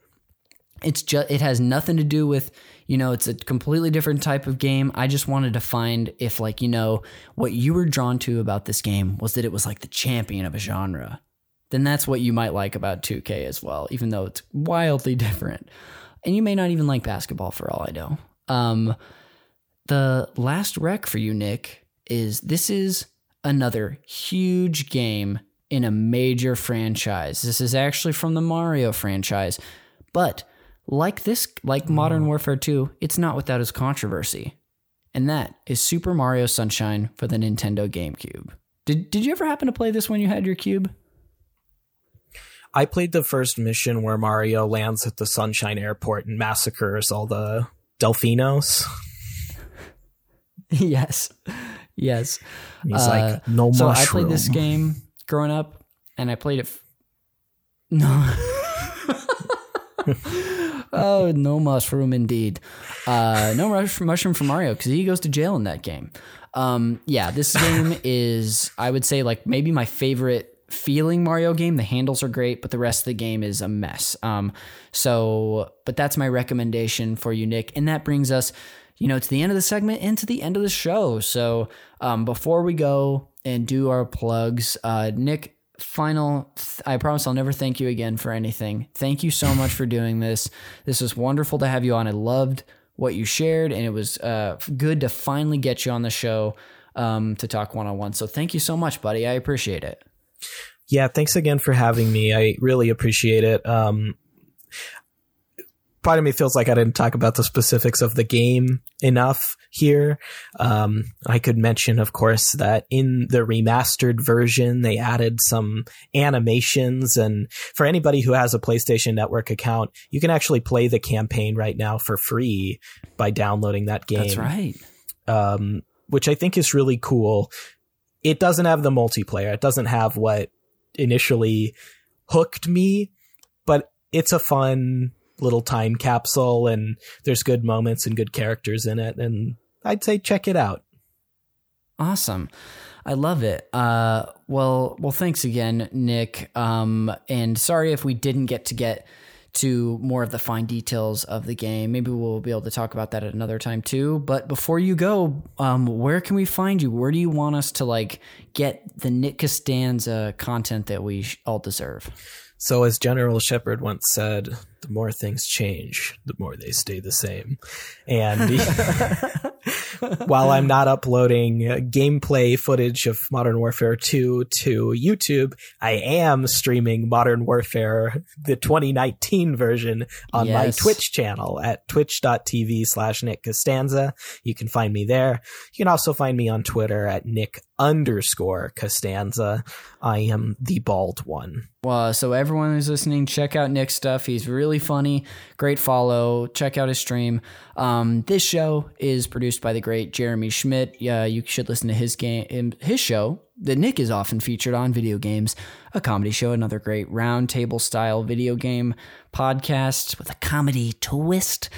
It's just it has nothing to do with, you know, it's a completely different type of game. I just wanted to find if like, you know, what you were drawn to about this game was that it was like the champion of a genre. Then that's what you might like about 2K as well, even though it's wildly [laughs] different. And you may not even like basketball for all I know. Um, the last rec for you, Nick, is this is another huge game in a major franchise. This is actually from the Mario franchise. But like this, like mm. Modern Warfare 2, it's not without its controversy. And that is Super Mario Sunshine for the Nintendo GameCube. Did, did you ever happen to play this when you had your cube?
I played the first mission where Mario lands at the Sunshine Airport and massacres all the Delfinos. [laughs] [laughs]
yes, yes.
And he's uh, like, no so mushroom.
I played this game growing up, and I played it. F- no. [laughs] oh, no mushroom indeed. Uh, no mushroom for Mario because he goes to jail in that game. Um, yeah, this game [laughs] is, I would say, like maybe my favorite feeling Mario game. The handles are great, but the rest of the game is a mess. Um, so, but that's my recommendation for you, Nick. And that brings us you know, to the end of the segment and to the end of the show. So um, before we go and do our plugs, uh, Nick, final, th- I promise I'll never thank you again for anything. Thank you so much for doing this. This was wonderful to have you on. I loved what you shared, and it was uh, good to finally get you on the show um, to talk one on one. So thank you so much, buddy. I appreciate it.
Yeah, thanks again for having me. I really appreciate it. Um, part of me feels like I didn't talk about the specifics of the game enough here. Um, I could mention, of course, that in the remastered version, they added some animations. And for anybody who has a PlayStation Network account, you can actually play the campaign right now for free by downloading that game.
That's right.
Um, which I think is really cool. It doesn't have the multiplayer. It doesn't have what initially hooked me, but it's a fun little time capsule and there's good moments and good characters in it and I'd say check it out.
Awesome. I love it. Uh, well, well, thanks again, Nick. Um, and sorry if we didn't get to get to more of the fine details of the game. Maybe we'll be able to talk about that at another time too. But before you go, um, where can we find you? Where do you want us to like get the Nick Costanza content that we all deserve?
So, as General Shepherd once said, the more things change, the more they stay the same. And [laughs] while I'm not uploading uh, gameplay footage of Modern Warfare 2 to YouTube, I am streaming Modern Warfare, the 2019 version, on yes. my Twitch channel at twitch.tv slash Nick Costanza. You can find me there. You can also find me on Twitter at Nick underscore Costanza. I am the bald one.
Well, so everyone who's listening, check out Nick's stuff. He's really funny. Great follow. Check out his stream. Um, this show is produced by the great Jeremy Schmidt. Yeah, you should listen to his game, his show that Nick is often featured on video games, a comedy show, another great roundtable style video game podcast with a comedy twist.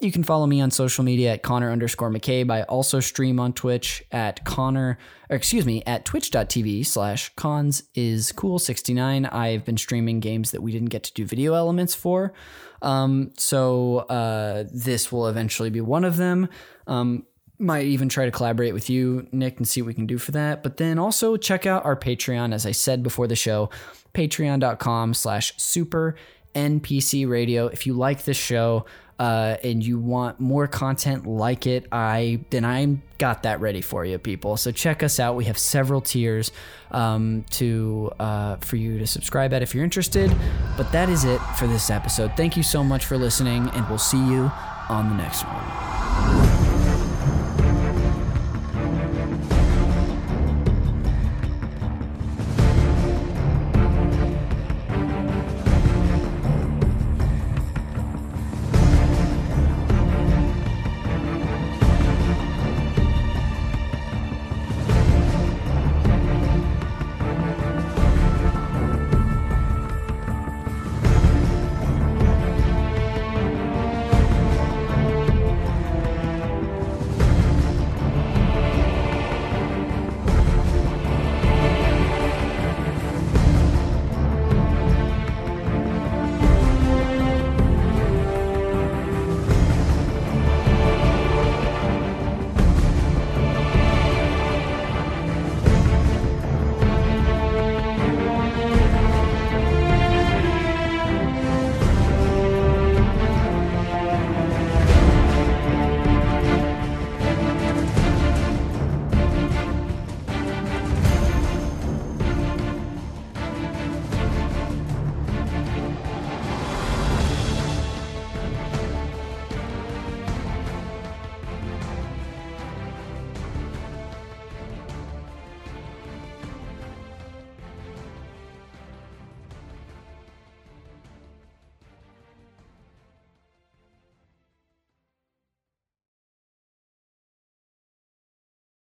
You can follow me on social media at Connor underscore McCabe. I also stream on Twitch at Connor, or excuse me, at twitch.tv slash cons is cool 69. I've been streaming games that we didn't get to do video elements for. Um, so uh, this will eventually be one of them. Um, might even try to collaborate with you, Nick, and see what we can do for that. But then also check out our Patreon, as I said before the show, patreon.com slash super NPC radio. If you like this show, uh, and you want more content like it, I then I got that ready for you, people. So check us out. We have several tiers um, to uh, for you to subscribe at if you're interested. But that is it for this episode. Thank you so much for listening, and we'll see you on the next one.